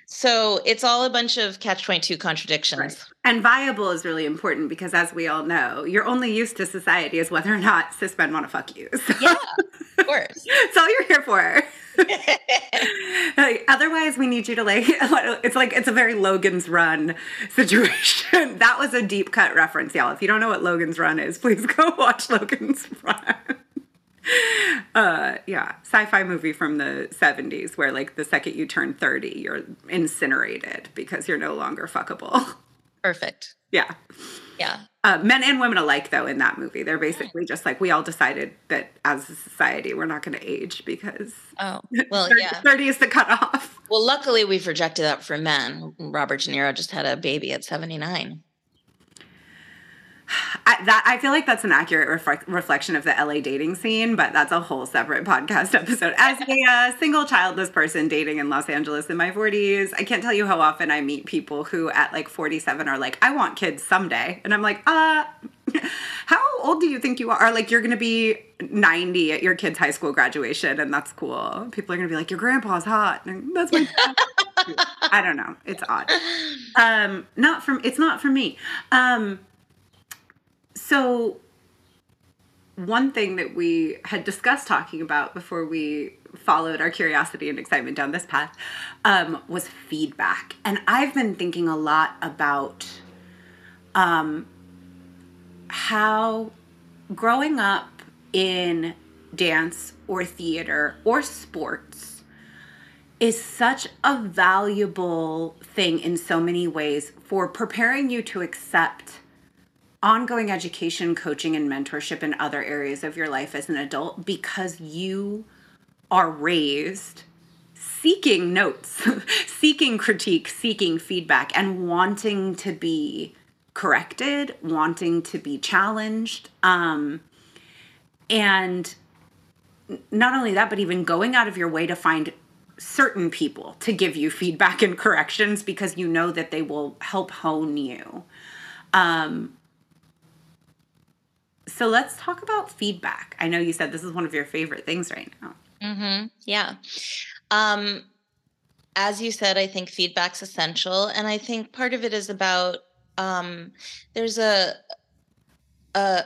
So it's all a bunch of catch 22 contradictions. Right. and viable is really important because as we all know your only use to society is whether or not cis men want to fuck you. So. yeah course. That's all you're here for. Like, otherwise we need you to like it's like it's a very logan's run situation. That was a deep cut reference y'all. If you don't know what logan's run is please go watch logan's run. Uh yeah sci-fi movie from the 70s where like the second you turn 30 you're incinerated because you're no longer fuckable. Perfect. Yeah yeah. Uh, men and women alike though in that movie. They're basically just like we all decided that as a society we're not going to age because oh well 30, yeah. 30 is the cutoff. Well luckily we've rejected that for men. Robert de niro just had a baby at 79 I, that I feel like that's an accurate reflect, reflection of the LA dating scene, but that's a whole separate podcast episode. As a uh, single childless person dating in Los Angeles in my 40s, I can't tell you how often I meet people who at like 47 are like, I want kids someday. And I'm like, uh, how old do you think you are? Like, you're going to be 90 at your kid's high school graduation, and that's cool. People are going to be like, your grandpa's hot. And that's my. I don't know. It's odd. Um, not from. It's not for me. Um, so, one thing that we had discussed talking about before we followed our curiosity and excitement down this path um, was feedback. And I've been thinking a lot about um, how growing up in dance or theater or sports is such a valuable thing in so many ways for preparing you to accept ongoing education, coaching, and mentorship in other areas of your life as an adult because you are raised seeking notes, seeking critique, seeking feedback, and wanting to be corrected, wanting to be challenged. Um, and not only that, but even going out of your way to find certain people to give you feedback and corrections because you know that they will help hone you. Um, so let's talk about feedback. I know you said this is one of your favorite things right now. Mm-hmm. Yeah. Um, as you said, I think feedback's essential, and I think part of it is about um, there's a a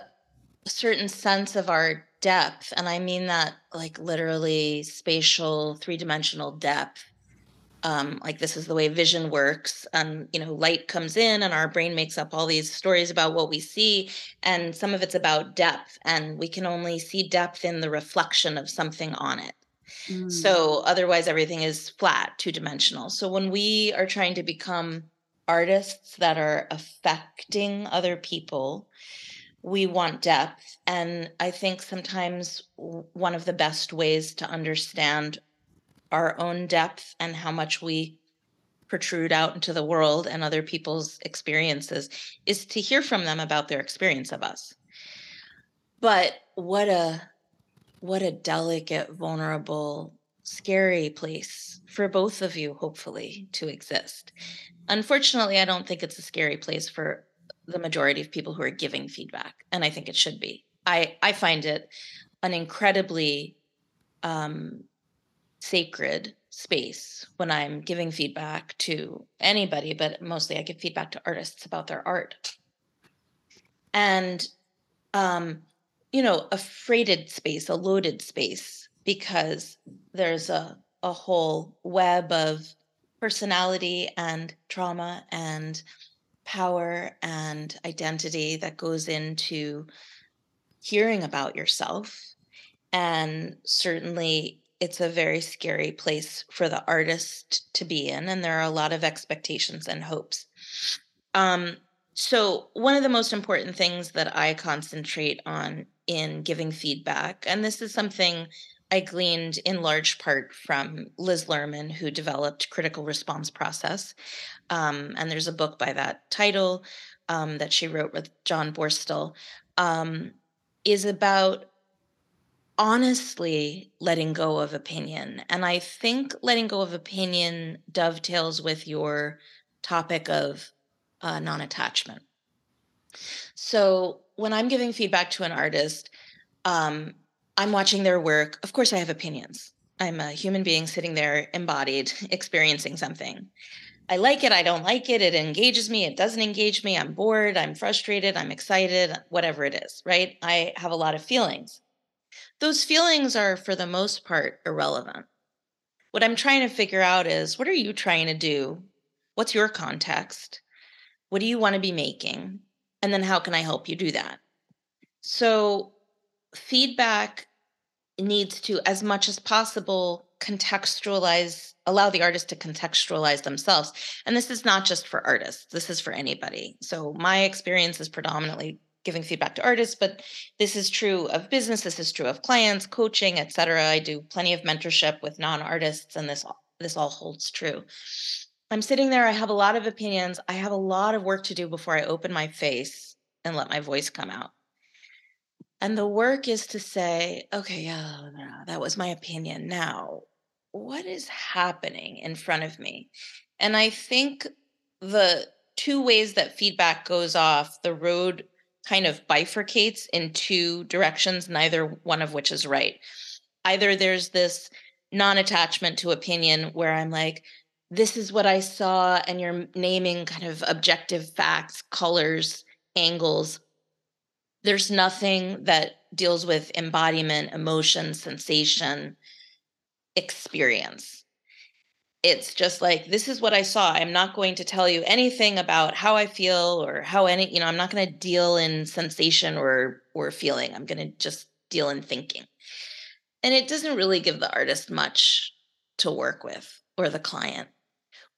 certain sense of our depth, and I mean that like literally spatial, three dimensional depth um, like this is the way vision works and you know light comes in and our brain makes up all these stories about what we see and some of it's about depth and we can only see depth in the reflection of something on it mm. so otherwise everything is flat two dimensional so when we are trying to become artists that are affecting other people we want depth and i think sometimes one of the best ways to understand our own depth and how much we protrude out into the world and other people's experiences is to hear from them about their experience of us. But what a what a delicate vulnerable scary place for both of you hopefully to exist. Unfortunately i don't think it's a scary place for the majority of people who are giving feedback and i think it should be. I i find it an incredibly um, sacred space when I'm giving feedback to anybody, but mostly I give feedback to artists about their art. And um, you know, a freighted space, a loaded space, because there's a, a whole web of personality and trauma and power and identity that goes into hearing about yourself. And certainly, it's a very scary place for the artist to be in. And there are a lot of expectations and hopes. Um, so, one of the most important things that I concentrate on in giving feedback, and this is something I gleaned in large part from Liz Lerman, who developed critical response process. Um, and there's a book by that title um, that she wrote with John Borstel, um, is about honestly letting go of opinion. And I think letting go of opinion dovetails with your topic of uh, non attachment. So when I'm giving feedback to an artist, um, I'm watching their work. Of course, I have opinions. I'm a human being sitting there, embodied, experiencing something. I like it, I don't like it, it engages me, it doesn't engage me, I'm bored, I'm frustrated, I'm excited, whatever it is, right? I have a lot of feelings. Those feelings are, for the most part, irrelevant. What I'm trying to figure out is what are you trying to do? What's your context? What do you want to be making? And then how can I help you do that? So, feedback needs to, as much as possible, contextualize, allow the artist to contextualize themselves. And this is not just for artists, this is for anybody. So, my experience is predominantly giving feedback to artists but this is true of business this is true of clients coaching etc i do plenty of mentorship with non-artists and this this all holds true I'm sitting there, I have a lot of opinions. I have a lot of work to do before I open my face and let my voice come out. And the work is to say, okay, yeah, that was my opinion. Now, what is happening in front of me? And I think the two ways that feedback goes off, the road kind of bifurcates in two directions, neither one of which is right. Either there's this non attachment to opinion where I'm like, this is what I saw, and you're naming kind of objective facts, colors, angles. There's nothing that deals with embodiment, emotion, sensation, experience. It's just like, this is what I saw. I'm not going to tell you anything about how I feel or how any, you know, I'm not going to deal in sensation or or feeling. I'm going to just deal in thinking. And it doesn't really give the artist much to work with or the client.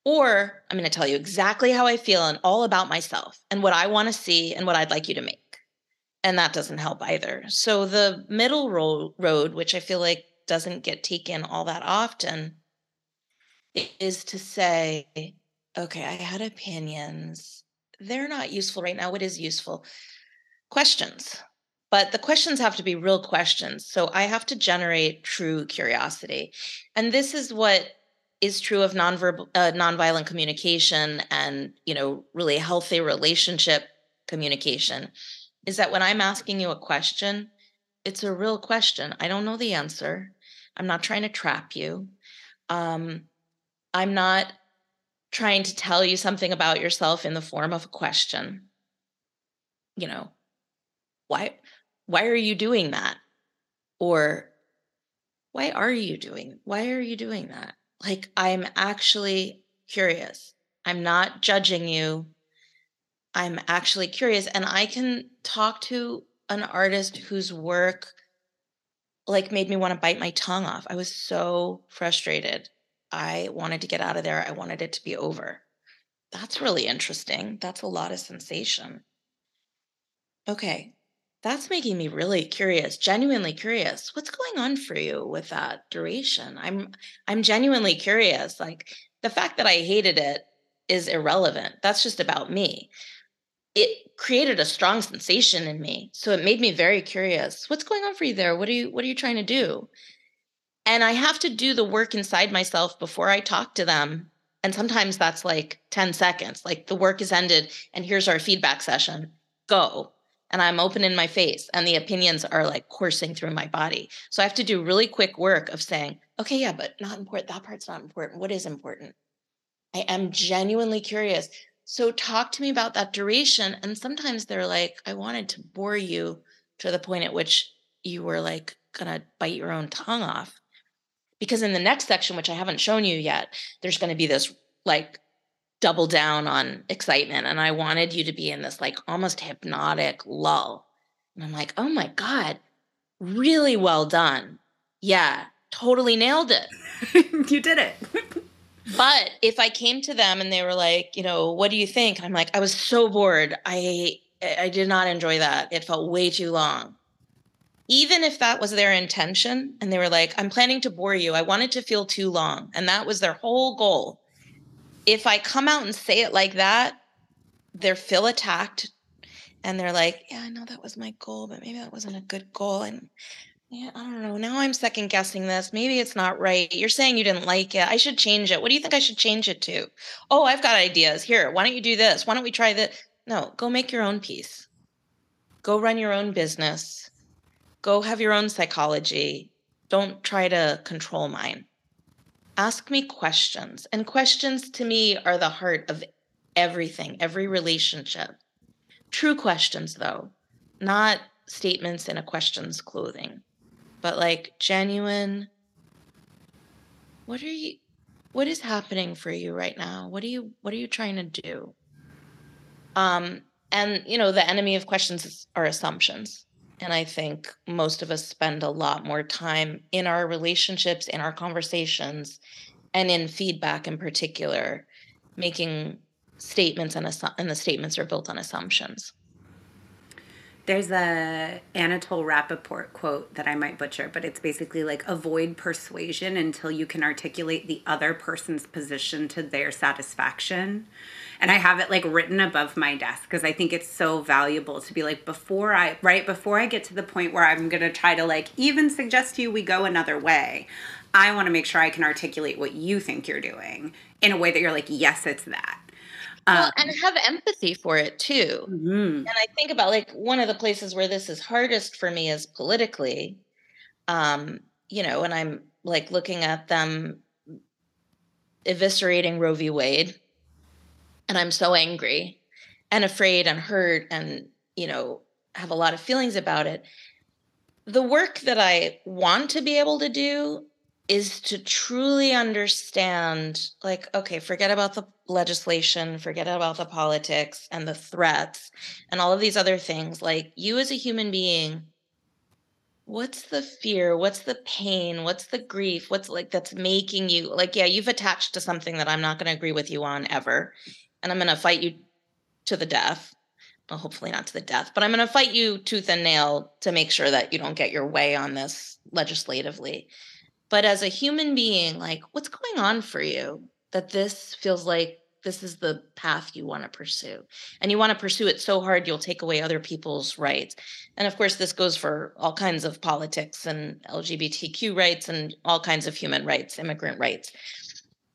Or I'm going to tell you exactly how I feel and all about myself and what I want to see and what I'd like you to make. And that doesn't help either. So the middle ro- road, which I feel like doesn't get taken all that often, is to say, okay, I had opinions. They're not useful right now. What is useful? Questions. But the questions have to be real questions. So I have to generate true curiosity. And this is what is true of nonverbal uh, nonviolent communication and you know really healthy relationship communication is that when i'm asking you a question it's a real question i don't know the answer i'm not trying to trap you um, i'm not trying to tell you something about yourself in the form of a question you know why why are you doing that or why are you doing why are you doing that like I'm actually curious. I'm not judging you. I'm actually curious. And I can talk to an artist whose work like made me want to bite my tongue off. I was so frustrated. I wanted to get out of there. I wanted it to be over. That's really interesting. That's a lot of sensation. Okay, that's making me really curious, genuinely curious. What's going on for you with that duration? I'm I'm genuinely curious. Like the fact that I hated it is irrelevant. That's just about me. It created a strong sensation in me. So it made me very curious. What's going on for you there? What are you what are you trying to do? And I have to do the work inside myself before I talk to them. And sometimes that's like 10 seconds. Like the work is ended and here's our feedback session. Go and I'm open in my face and the opinions are like coursing through my body. So I have to do really quick work of saying, okay, yeah, but not important. That part's not important. What is important? I am genuinely curious. So talk to me about that duration. And sometimes they're like, I wanted to bore you to the point at which you were like gonna bite your own tongue off. Because in the next section, which I haven't shown you yet, there's gonna be this like double down on excitement. And I wanted you to be in this like almost hypnotic lull. And I'm like, oh my God, really well done. Yeah, totally nailed it. you did it. but if I came to them and they were like, you know, what do you think? And I'm like, I was so bored. I I did not enjoy that. It felt way too long. Even if that was their intention and they were like, I'm planning to bore you. I want it to feel too long. And that was their whole goal if I come out and say it like that, they're feel attacked and they're like, yeah, I know that was my goal, but maybe that wasn't a good goal. And yeah, I don't know. Now I'm second guessing this. Maybe it's not right. You're saying you didn't like it. I should change it. What do you think I should change it to? Oh, I've got ideas. Here, why don't you do this? Why don't we try that? No, go make your own piece. Go run your own business. Go have your own psychology. Don't try to control mine ask me questions. And questions to me are the heart of everything, every relationship. True questions, though, not statements in a question's clothing, but like genuine. What are you? What is happening for you right now? What are you? What are you trying to do? Um, and you know, the enemy of questions are assumptions. And I think most of us spend a lot more time in our relationships, in our conversations, and in feedback in particular, making statements and, assu- and the statements are built on assumptions. There's a Anatol Rapoport quote that I might butcher, but it's basically like avoid persuasion until you can articulate the other person's position to their satisfaction and I have it like written above my desk because I think it's so valuable to be like before I right before I get to the point where I'm going to try to like even suggest to you we go another way. I want to make sure I can articulate what you think you're doing in a way that you're like yes, it's that. Well, um, and have empathy for it too. Mm-hmm. And I think about like one of the places where this is hardest for me is politically. Um, you know, and I'm like looking at them eviscerating Roe v. Wade and I'm so angry and afraid and hurt and, you know, have a lot of feelings about it. The work that I want to be able to do is to truly understand like okay forget about the legislation forget about the politics and the threats and all of these other things. Like you as a human being what's the fear? What's the pain? What's the grief? What's like that's making you like yeah you've attached to something that i'm not going to agree with you on ever. And I'm going to fight you to the death. Well, hopefully not to the death, but I'm going to fight you tooth and nail to make sure that you don't get your way on this legislatively. But as a human being, like, what's going on for you that this feels like this is the path you want to pursue? And you want to pursue it so hard you'll take away other people's rights. And of course, this goes for all kinds of politics and LGBTQ rights and all kinds of human rights, immigrant rights.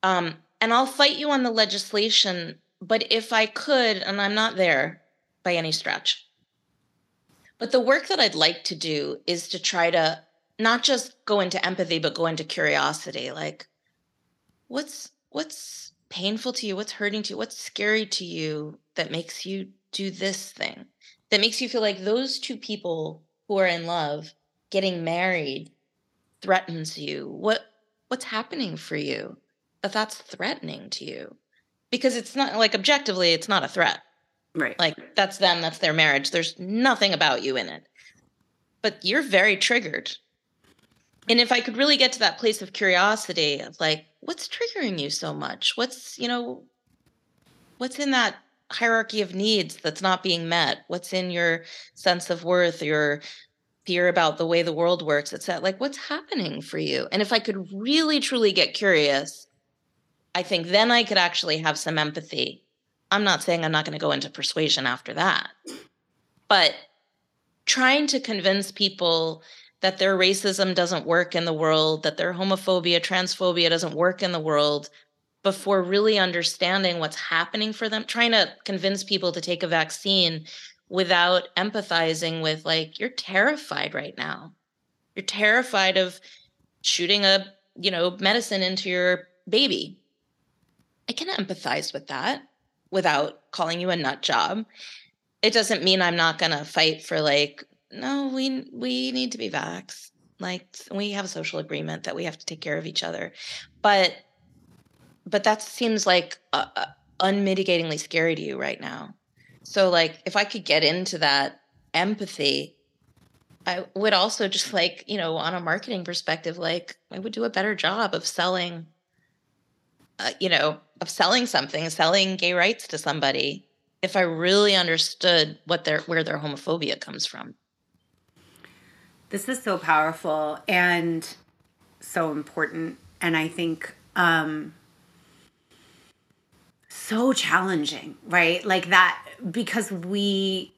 Um, and I'll fight you on the legislation but if I could, and I'm not there by any stretch, but the work that I'd like to do is to try to not just go into empathy, but go into curiosity. Like, what's what's painful to you? What's hurting to you? What's scary to you that makes you do this thing? That makes you feel like those two people who are in love getting married threatens you. What what's happening for you that that's threatening to you? because it's not like objectively it's not a threat right like that's them that's their marriage there's nothing about you in it but you're very triggered and if i could really get to that place of curiosity of like what's triggering you so much? What's you know what's in that hierarchy of needs that's not being met? What's in your sense of worth your fear about the way the world works it's that like what's happening for you? And if i could really truly get curious I think then I could actually have some empathy. I'm not saying I'm not going to go into persuasion after that, but trying to convince people that their racism doesn't work in the world, that their homophobia, transphobia doesn't work in the world before really understanding what's happening for them, trying to convince people to take a vaccine without empathizing with, like, you're terrified right now. You're terrified of shooting a, you know, medicine into your baby I can empathize with that without calling you a nut job. It doesn't mean I'm not going to fight for like no, we we need to be vax. Like we have a social agreement that we have to take care of each other, but but that seems like uh, uh, unmitigatingly scary to you right now. So like if I could get into that empathy, I would also just like you know on a marketing perspective, like I would do a better job of selling. Uh, you know, of selling something, selling gay rights to somebody, if I really understood what their where their homophobia comes from. This is so powerful and so important. And I think um, so challenging, right? Like that, because we,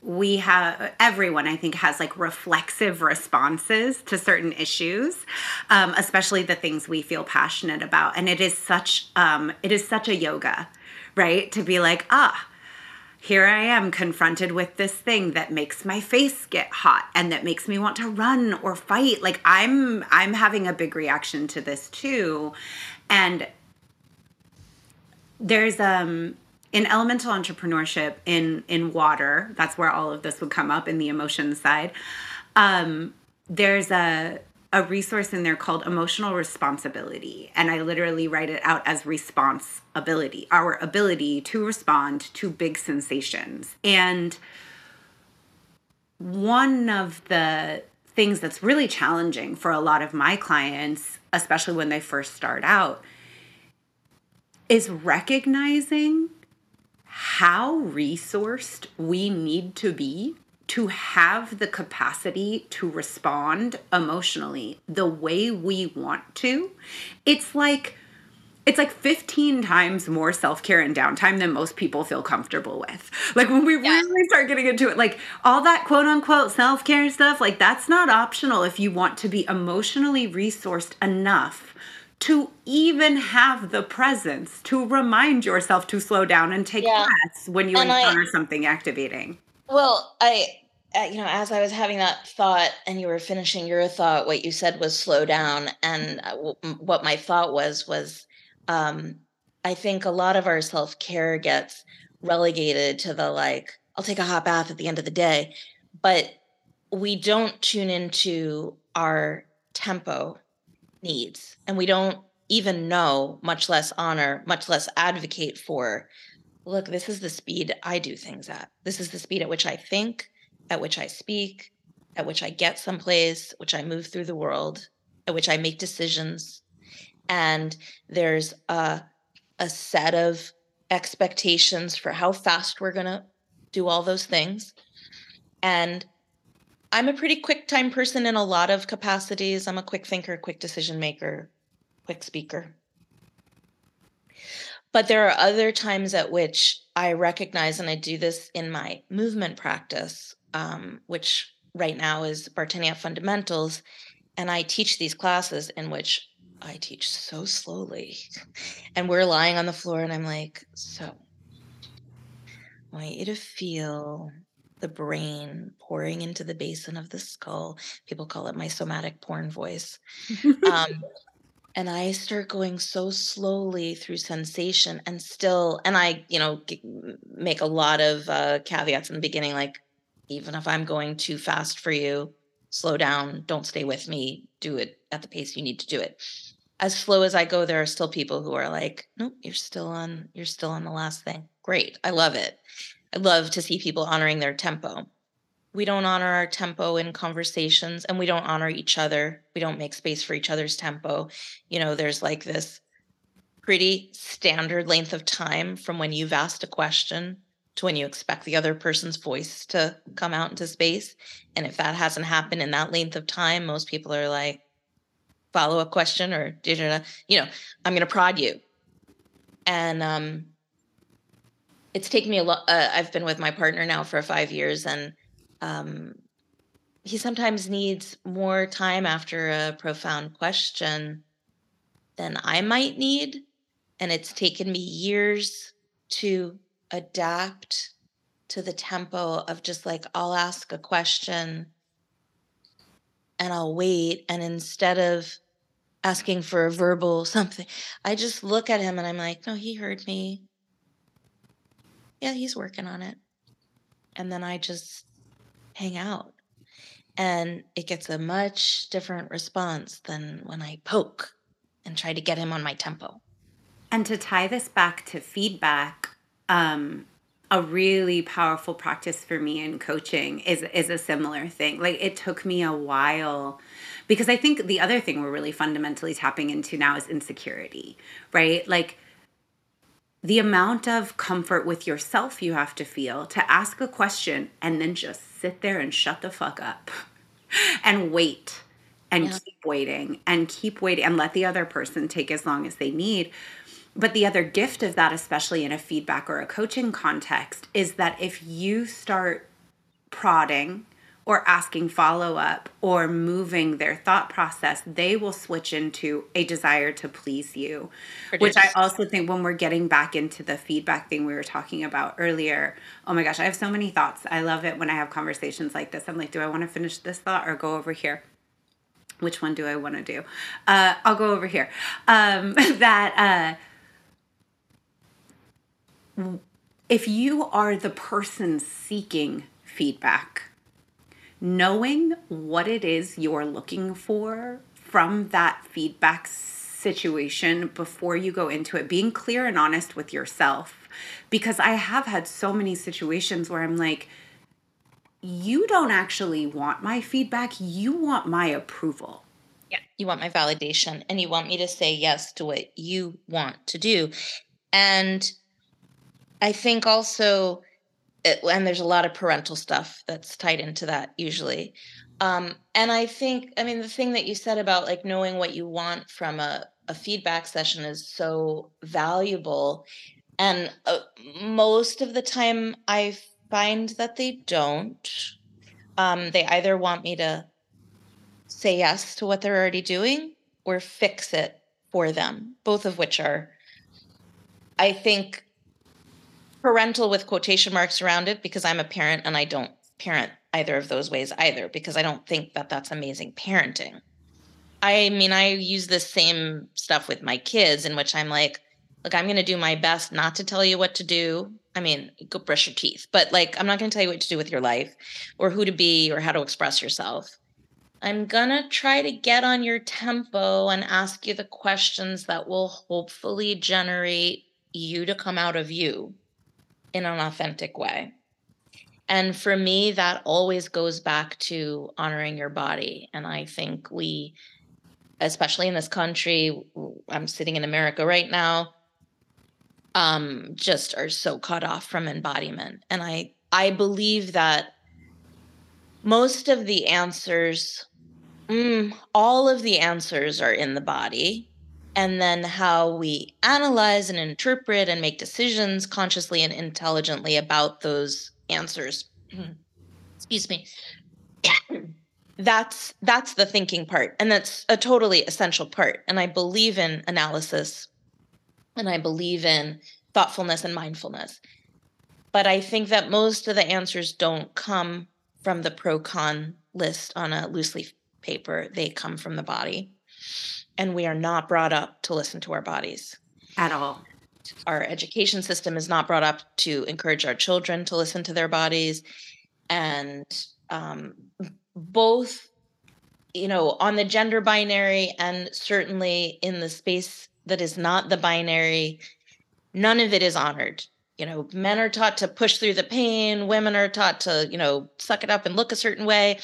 we have everyone i think has like reflexive responses to certain issues um, especially the things we feel passionate about and it is such um, it is such a yoga right to be like ah here I am confronted with this thing that makes my face get hot and that makes me want to run or fight. Like I'm I'm having a big reaction to this too. And there's um in elemental entrepreneurship in in water, that's where all of this would come up in the emotions side. Um there's a a resource in there called emotional responsibility. And I literally write it out as responsibility, our ability to respond to big sensations. And one of the things that's really challenging for a lot of my clients, especially when they first start out, is recognizing how resourced we need to be to have the capacity to respond emotionally the way we want to, it's like it's like 15 times more self-care and downtime than most people feel comfortable with. Like when we really start getting into it, like all that quote unquote self-care stuff, like that's not optional if you want to be emotionally resourced enough to even have the presence to remind yourself to slow down and take yeah. breaths when you and encounter I, something activating. Well, I, uh, you know, as I was having that thought and you were finishing your thought, what you said was slow down. And uh, what my thought was, was um, I think a lot of our self care gets relegated to the like, I'll take a hot bath at the end of the day. But we don't tune into our tempo needs and we don't even know, much less honor, much less advocate for look, this is the speed I do things at. This is the speed at which I think, at which I speak, at which I get someplace, which I move through the world, at which I make decisions. And there's a, a set of expectations for how fast we're going to do all those things. And I'm a pretty quick time person in a lot of capacities. I'm a quick thinker, quick decision maker, quick speaker. But there are other times at which I recognize, and I do this in my movement practice, um, which right now is Bartenieff Fundamentals. And I teach these classes in which I teach so slowly. And we're lying on the floor, and I'm like, so I want you to feel the brain pouring into the basin of the skull. People call it my somatic porn voice. Um, and I start going so slowly through sensation and still, and I, you know, make a lot of uh, caveats in the beginning, like, even if I'm going too fast for you, slow down, don't stay with me, do it at the pace you need to do it. As slow as I go, there are still people who are like, nope, you're still on, you're still on the last thing. Great. I love it. I love to see people honoring their tempo. We don't honor our tempo in conversations and we don't honor each other. We don't make space for each other's tempo. You know, there's like this pretty standard length of time from when you've asked a question to when you expect the other person's voice to come out into space. And if that hasn't happened in that length of time, most people are like, follow up question or, you know, I'm going to prod you. And um, it's taken me a lot. Uh, I've been with my partner now for five years, and um, he sometimes needs more time after a profound question than I might need. And it's taken me years to adapt to the tempo of just like, I'll ask a question and I'll wait. And instead of asking for a verbal something, I just look at him and I'm like, no, he heard me yeah, he's working on it. And then I just hang out. And it gets a much different response than when I poke and try to get him on my tempo. And to tie this back to feedback, um, a really powerful practice for me in coaching is is a similar thing. Like it took me a while because I think the other thing we're really fundamentally tapping into now is insecurity, right? Like the amount of comfort with yourself you have to feel to ask a question and then just sit there and shut the fuck up and wait and yeah. keep waiting and keep waiting and let the other person take as long as they need but the other gift of that, especially in a feedback or a coaching context, is that if you start prodding or asking follow up or moving their thought process, they will switch into a desire to please you. Produce. Which I also think when we're getting back into the feedback thing we were talking about earlier, oh my gosh, I have so many thoughts. I love it when I have conversations like this. I'm like, do I want to finish this thought or go over here? Which one do I want to do? Uh, I'll go over here. Um, that. Uh, if you are the person seeking feedback, knowing what it is you're looking for from that feedback situation before you go into it, being clear and honest with yourself. Because I have had so many situations where I'm like, you don't actually want my feedback, you want my approval. Yeah, you want my validation and you want me to say yes to what you want to do. And I think also, it, and there's a lot of parental stuff that's tied into that usually. Um, and I think, I mean, the thing that you said about like knowing what you want from a, a feedback session is so valuable. And uh, most of the time, I find that they don't. Um, they either want me to say yes to what they're already doing or fix it for them, both of which are, I think, parental with quotation marks around it because I'm a parent and I don't parent either of those ways either because I don't think that that's amazing parenting. I mean, I use the same stuff with my kids in which I'm like, look, I'm going to do my best not to tell you what to do. I mean, go brush your teeth, but like, I'm not going to tell you what to do with your life or who to be or how to express yourself. I'm going to try to get on your tempo and ask you the questions that will hopefully generate you to come out of you in an authentic way. And for me, that always goes back to honoring your body. And I think we, especially in this country, I'm sitting in America right now, um, just are so cut off from embodiment. And I, I believe that most of the answers, mm, all of the answers are in the body and then how we analyze and interpret and make decisions consciously and intelligently about those answers. Mm-hmm. Excuse me. That's that's the thinking part and that's a totally essential part and i believe in analysis and i believe in thoughtfulness and mindfulness. But i think that most of the answers don't come from the pro con list on a loose leaf paper. They come from the body and we are not brought up to listen to our bodies at all. Our education system is not brought up to encourage our children to listen to their bodies. And um, both, you know, on the gender binary and certainly in the space that is not the binary, none of it is honored. You know, men are taught to push through the pain, women are taught to, you know, suck it up and look a certain way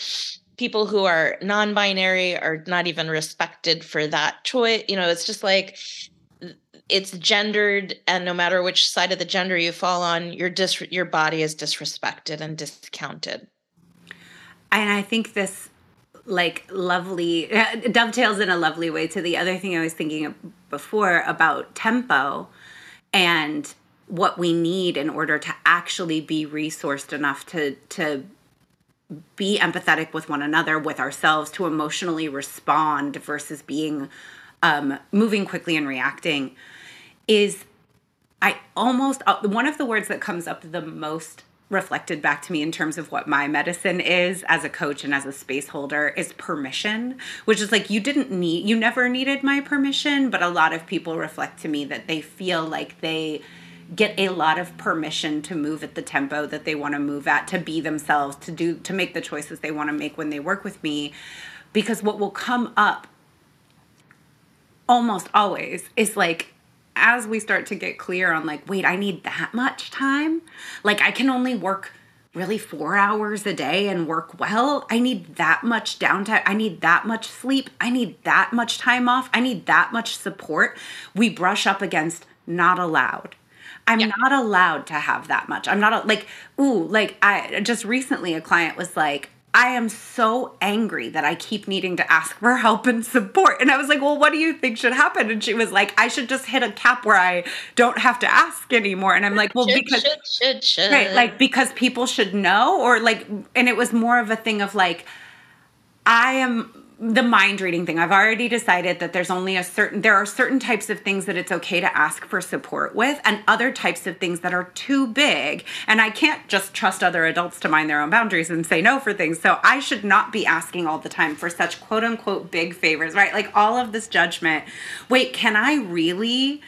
people who are non-binary are not even respected for that choice you know it's just like it's gendered and no matter which side of the gender you fall on your dis- your body is disrespected and discounted. And i think this like lovely dovetails in a lovely way to the other thing i was thinking of before about tempo and what we need in order to actually be resourced enough to to be empathetic with one another, with ourselves, to emotionally respond versus being um, moving quickly and reacting is I almost, uh, one of the words that comes up the most reflected back to me in terms of what my medicine is as a coach and as a space holder is permission, which is like you didn't need, you never needed my permission, but a lot of people reflect to me that they feel like they get a lot of permission to move at the tempo that they want to move at, to be themselves, to do to make the choices they want to make when they work with me. Because what will come up almost always is like as we start to get clear on like, wait, I need that much time. Like I can only work really four hours a day and work well. I need that much downtime. I need that much sleep. I need that much time off. I need that much support. We brush up against not allowed. I'm yeah. not allowed to have that much. I'm not like, ooh, like I just recently a client was like, I am so angry that I keep needing to ask for help and support. And I was like, well, what do you think should happen? And she was like, I should just hit a cap where I don't have to ask anymore. And I'm like, well, should, because should, should, should. right, like because people should know, or like, and it was more of a thing of like, I am the mind reading thing. I've already decided that there's only a certain there are certain types of things that it's okay to ask for support with and other types of things that are too big and I can't just trust other adults to mind their own boundaries and say no for things. So I should not be asking all the time for such quote unquote big favors, right? Like all of this judgment. Wait, can I really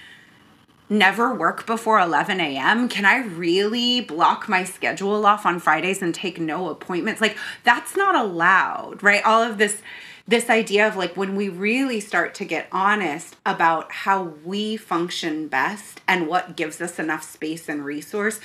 never work before 11 a.m.? Can I really block my schedule off on Fridays and take no appointments? Like, that's not allowed, right? All of this this idea of like when we really start to get honest about how we function best and what gives us enough space and resource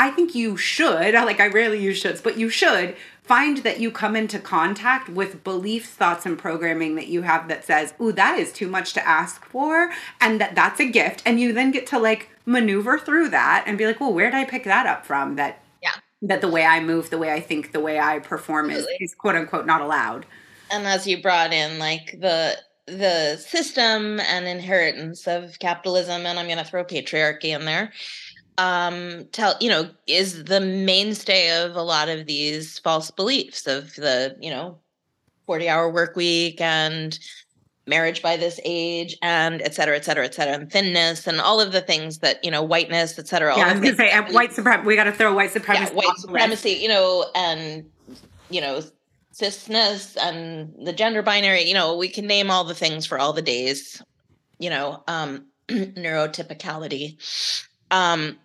I think you should, like I rarely use shoulds, but you should find that you come into contact with beliefs, thoughts, and programming that you have that says, "Ooh, that is too much to ask for," and that that's a gift, and you then get to like maneuver through that and be like, "Well, where did I pick that up from?" That yeah, that the way I move, the way I think, the way I perform is, is quote unquote not allowed and as you brought in like the the system and inheritance of capitalism and i'm going to throw patriarchy in there um tell you know is the mainstay of a lot of these false beliefs of the you know 40 hour work week and marriage by this age and et cetera, et cetera, et cetera, and thinness and all of the things that, you know, whiteness, et cetera. Yeah, I was going to say white supremacy. We got to throw white supremacy. Yeah, white supremacy, you know, and, you know, cisness and the gender binary you know we can name all the things for all the days you know um neurotypicality. Um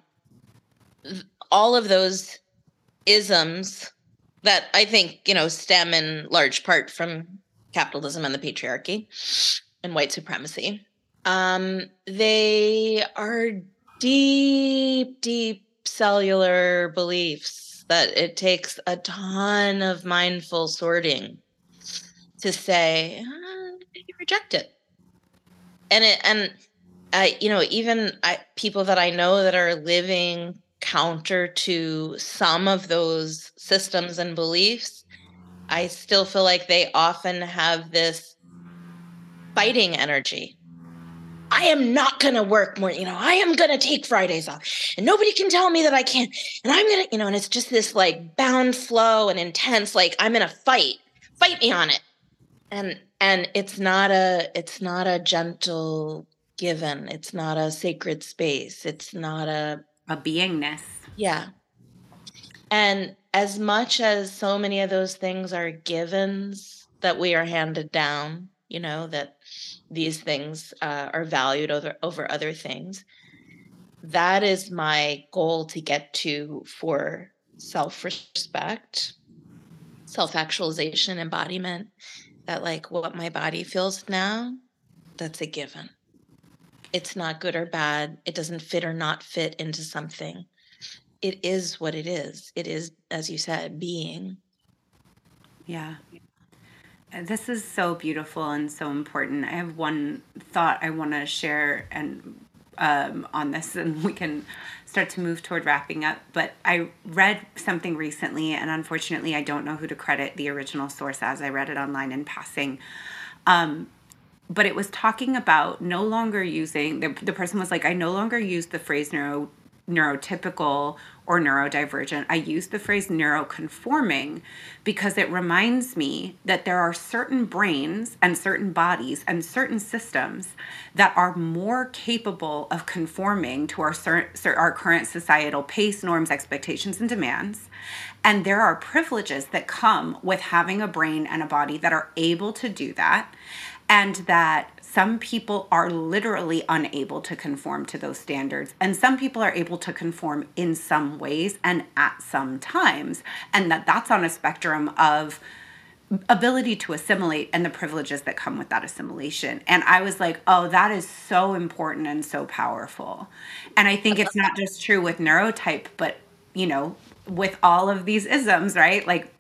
all of those isms that i think you know stem in large part from capitalism and the patriarchy and white supremacy. Um they are deep deep cellular beliefs that it takes a ton of mindful sorting to say ah, you reject it. And it and I, you know, even I, people that I know that are living counter to some of those systems and beliefs, I still feel like they often have this fighting energy I am not going to work more. You know, I am going to take Fridays off and nobody can tell me that I can't. And I'm going to, you know, and it's just this like bound flow and intense, like I'm in a fight, fight me on it. And, and it's not a, it's not a gentle given. It's not a sacred space. It's not a, a beingness. Yeah. And as much as so many of those things are givens that we are handed down, you know, that these things uh, are valued over, over other things. That is my goal to get to for self respect, self actualization, embodiment. That, like, what my body feels now, that's a given. It's not good or bad. It doesn't fit or not fit into something. It is what it is. It is, as you said, being. Yeah. This is so beautiful and so important. I have one thought I want to share and um, on this, and we can start to move toward wrapping up. But I read something recently, and unfortunately, I don't know who to credit the original source as. I read it online in passing. Um, but it was talking about no longer using the, the person was like, I no longer use the phrase neuro neurotypical or neurodivergent. I use the phrase neuroconforming because it reminds me that there are certain brains and certain bodies and certain systems that are more capable of conforming to our, our current societal pace, norms, expectations, and demands. And there are privileges that come with having a brain and a body that are able to do that. And that some people are literally unable to conform to those standards and some people are able to conform in some ways and at some times and that that's on a spectrum of ability to assimilate and the privileges that come with that assimilation. And I was like, oh, that is so important and so powerful. And I think it's not just true with neurotype, but, you know, with all of these isms, right? Like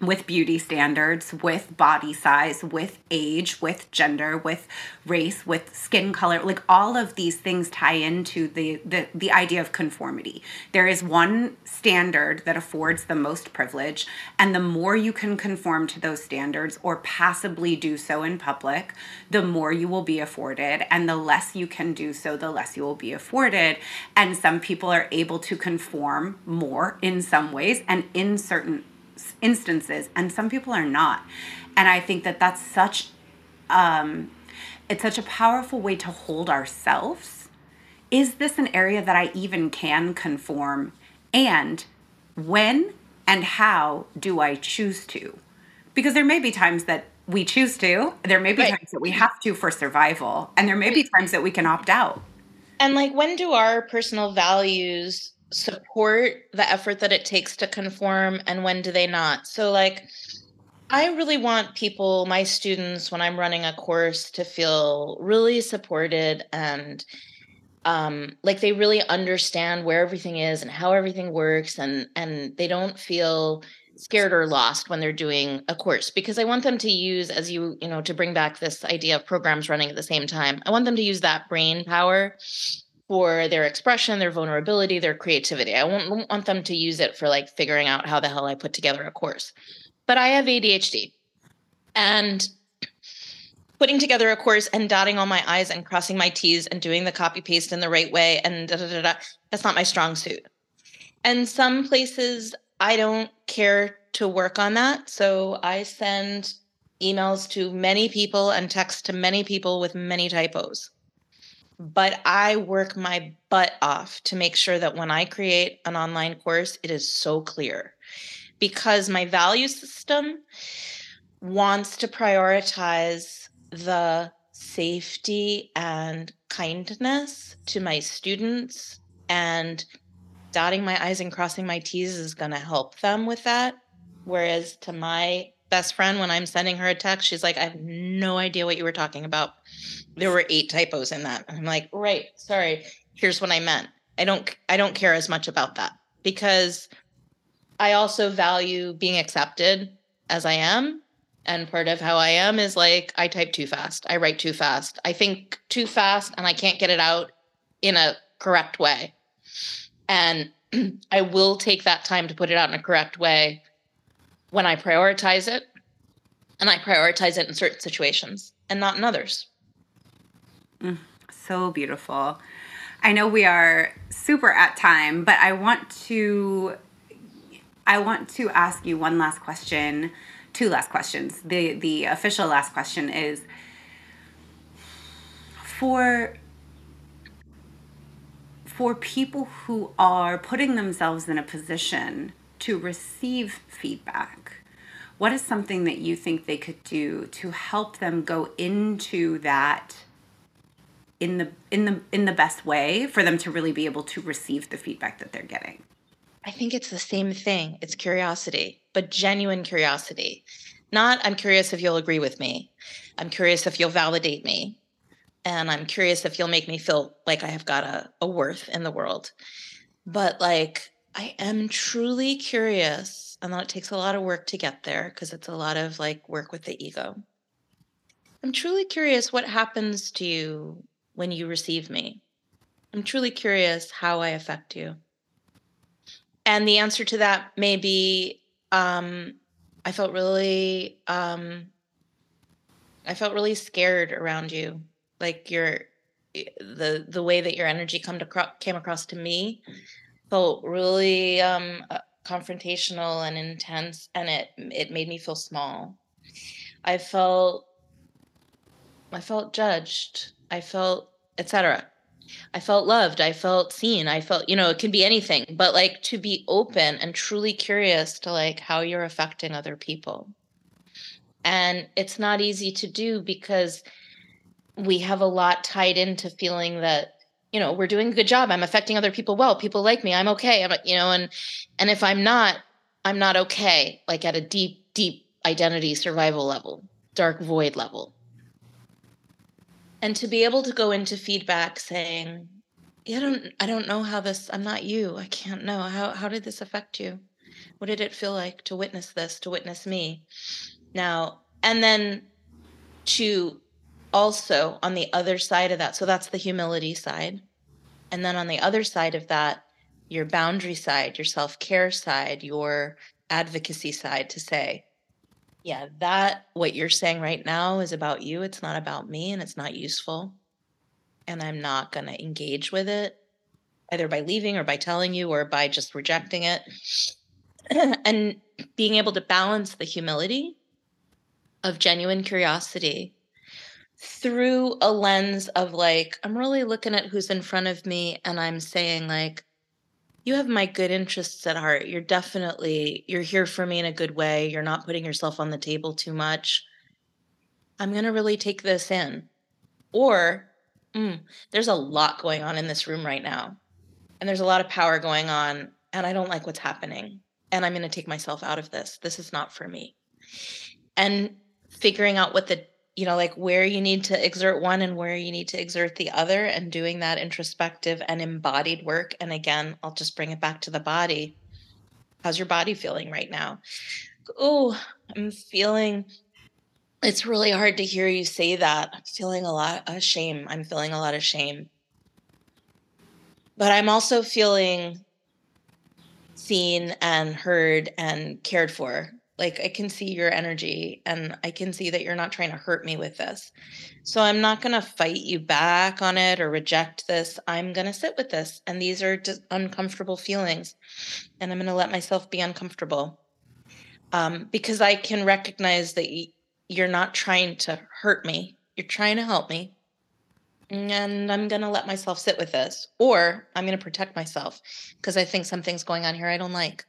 with beauty standards, with body size, with age, with gender, with race, with skin color, like all of these things tie into the, the the idea of conformity. There is one standard that affords the most privilege, and the more you can conform to those standards or passively do so in public, the more you will be afforded, and the less you can do so, the less you will be afforded. And some people are able to conform more in some ways and in certain instances and some people are not. And i think that that's such um it's such a powerful way to hold ourselves. Is this an area that i even can conform? And when and how do i choose to? Because there may be times that we choose to there may be right. times that we have to for survival and there may be times that we can opt out. And like when do our personal values support the effort that it takes to conform and when do they not? So like i really want people my students when i'm running a course to feel really supported and um, like they really understand where everything is and how everything works and and they don't feel scared or lost when they're doing a course because i want them to use as you you know to bring back this idea of programs running at the same time i want them to use that brain power for their expression, their vulnerability, their creativity. I won't want them to use it for like figuring out how the hell I put together a course. But I have ADHD. And putting together a course and dotting all my I's and crossing my T's and doing the copy paste in the right way and da, da, da, da, that's not my strong suit. And some places I don't care to work on that. So I send emails to many people and text to many people with many typos but I work my butt off to make sure that when I create an online course, it is so clear. Because my value system wants to prioritize the safety and kindness to my students and dotting my i's and crossing my t's is going to help them with that. Whereas to my best friend when i'm sending her a text she's like i have no idea what you were talking about there were eight typos in that. I'm like, right, sorry. Here's what I meant. I don't I don't care as much about that because I also value being accepted as I am. And part of how I am is like I type too fast. I write too fast. I think too fast and I can't get it out in a correct way. And I will take that time to put it out in a correct way when I prioritize it. And I prioritize it in certain situations and not in others. So beautiful. I know we are super at time, but I want to I want to ask you one last question, two last questions. The the official last question is for for people who are putting themselves in a position to receive feedback what is something that you think they could do to help them go into that in the in the in the best way for them to really be able to receive the feedback that they're getting. I think it's the same thing. It's curiosity but genuine curiosity. Not i'm curious if you'll agree with me. I'm curious if you'll validate me. And i'm curious if you'll make me feel like i have got a, a worth in the world. But like i am truly curious. And that it takes a lot of work to get there because it's a lot of like work with the ego. I'm truly curious what happens to you when you receive me? I'm truly curious how I affect you. And the answer to that may be um, I felt really um, I felt really scared around you. Like your the the way that your energy come to came across to me felt really um, uh, confrontational and intense and it it made me feel small. I felt I felt judged. I felt etc. I felt loved. I felt seen. I felt, you know, it can be anything, but like to be open and truly curious to like how you're affecting other people. And it's not easy to do because we have a lot tied into feeling that you know we're doing a good job i'm affecting other people well people like me i'm okay i'm you know and and if i'm not i'm not okay like at a deep deep identity survival level dark void level and to be able to go into feedback saying yeah, I don't I don't know how this I'm not you. I can't know. How how did this affect you? What did it feel like to witness this, to witness me? Now, and then to also on the other side of that. So that's the humility side. And then on the other side of that, your boundary side, your self-care side, your advocacy side to say, yeah, that what you're saying right now is about you. It's not about me and it's not useful and I'm not going to engage with it either by leaving or by telling you or by just rejecting it. and being able to balance the humility of genuine curiosity through a lens of like, I'm really looking at who's in front of me and I'm saying, like, you have my good interests at heart. You're definitely, you're here for me in a good way. You're not putting yourself on the table too much. I'm going to really take this in. Or mm, there's a lot going on in this room right now. And there's a lot of power going on. And I don't like what's happening. And I'm going to take myself out of this. This is not for me. And figuring out what the, you know, like where you need to exert one and where you need to exert the other and doing that introspective and embodied work. And again, I'll just bring it back to the body. How's your body feeling right now? Oh, I'm feeling it's really hard to hear you say that. I'm feeling a lot of shame. I'm feeling a lot of shame. But I'm also feeling seen and heard and cared for. Like I can see your energy and I can see that you're not trying to hurt me with this. So I'm not going to fight you back on it or reject this. I'm going to sit with this. And these are just uncomfortable feelings. And I'm going to let myself be uncomfortable. Um, because I can recognize that you're not trying to hurt me. You're trying to help me. And I'm going to let myself sit with this. Or I'm going to protect myself because I think something's going on here I don't like.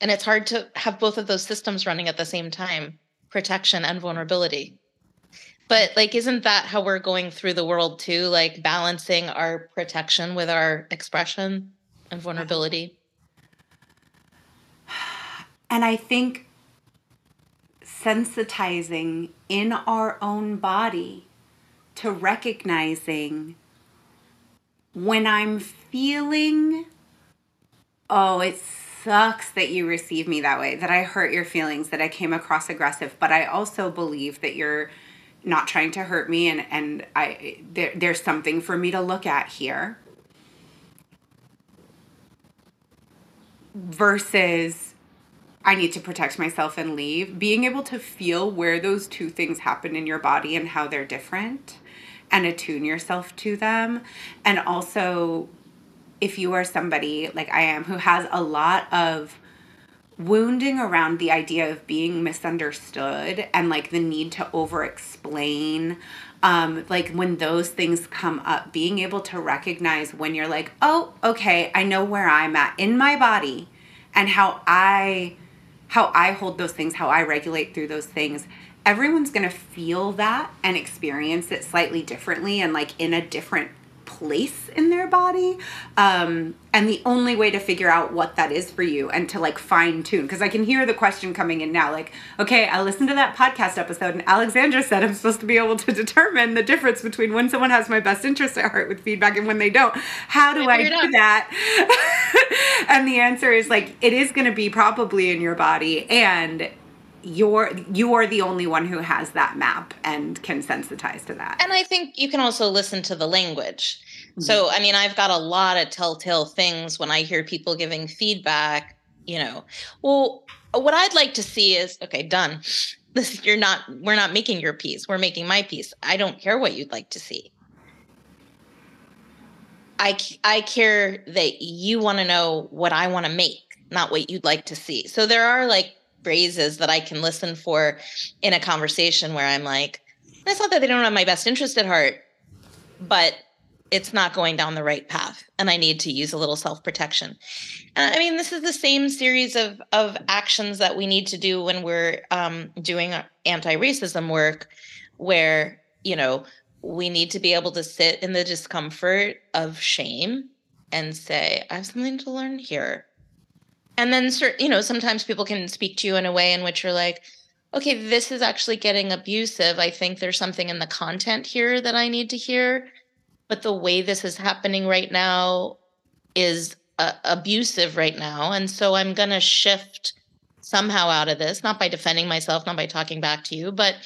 And it's hard to have both of those systems running at the same time protection and vulnerability. But, like, isn't that how we're going through the world too? Like, balancing our protection with our expression and vulnerability? And I think sensitizing in our own body to recognizing when I'm feeling, oh, it sucks that you receive me that way, that I hurt your feelings, that I came across aggressive, but I also believe that you're not trying to hurt me and and I there, there's something for me to look at here versus I need to protect myself and leave, being able to feel where those two things happen in your body and how they're different and attune yourself to them. And also, if you are somebody like I am who has a lot of wounding around the idea of being misunderstood and like the need to over explain um like when those things come up being able to recognize when you're like oh okay i know where i'm at in my body and how i how I hold those things, how I regulate through those things, everyone's going to feel that and experience it slightly differently and like in a different place in their body um, and the only way to figure out what that is for you and to like fine tune because i can hear the question coming in now like okay i listened to that podcast episode and alexandra said i'm supposed to be able to determine the difference between when someone has my best interest at heart with feedback and when they don't. How do i, do that? And the answer is like it is going to be probably in your body and you're you are the only one who has that map and can sensitize to that. And i think you can also listen to the language. Mm-hmm. so i mean i've got a lot of telltale things when i hear people giving feedback you know. Well what i'd like to see is okay done. This you're not we're not making your piece we're making my piece. I don't care what you'd like to see. I i care that you want to know what i want to make not what you'd like to see. So there are like phrases that I can listen for in a conversation where I'm like, it's not that they don't have my best interest at heart, but it's not going down the right path and i need to use a little self-protection i mean this is the same series of of actions that we need to do when we're um, doing anti-racism work where you know we need to be able to sit in the discomfort of shame and say, I have something to learn here. And then, you know, sometimes people can speak to you in a way in which you're like, okay, this is actually getting abusive. I think there's something in the content here that I need to hear. But the way this is happening right now is uh, abusive right now. And so I'm going to shift somehow out of this, not by defending myself, not by talking back to you, but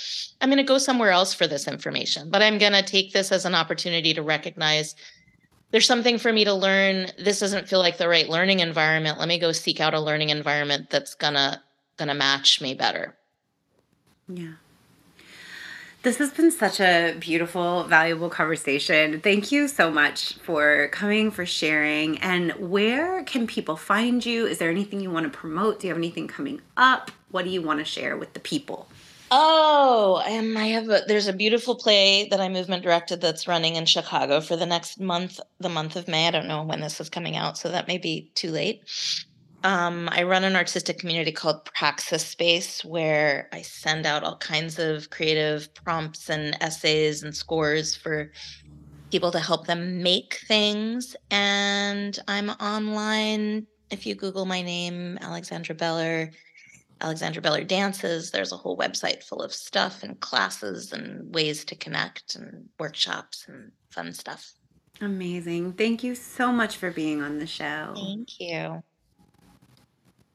I'm going to go somewhere else for this information. But I'm going to take this as an opportunity to recognize there's something for me to learn. This doesn't feel like the right learning environment. Let me go seek out a learning environment that's going to match me better. Yeah. This has been such a beautiful, valuable conversation. Thank you so much for coming, for sharing. And where can people find you? Is there anything you want to promote? Do you have anything coming up? What do you want to share with the people? Oh, I have a there's a beautiful play that I movement directed that's running in Chicago for the next month, the month of May. I don't know when this is coming out, so that may be too late. Um, I run an artistic community called Praxispace where I send out all kinds of creative prompts and essays and scores for people to help them make things. And I'm online. If you Google my name, Alexandra Beller, Alexandra Beller Dances, there's a whole website full of stuff and classes and ways to connect and workshops and fun stuff. Amazing. Thank you so much for being on the show. Thank you.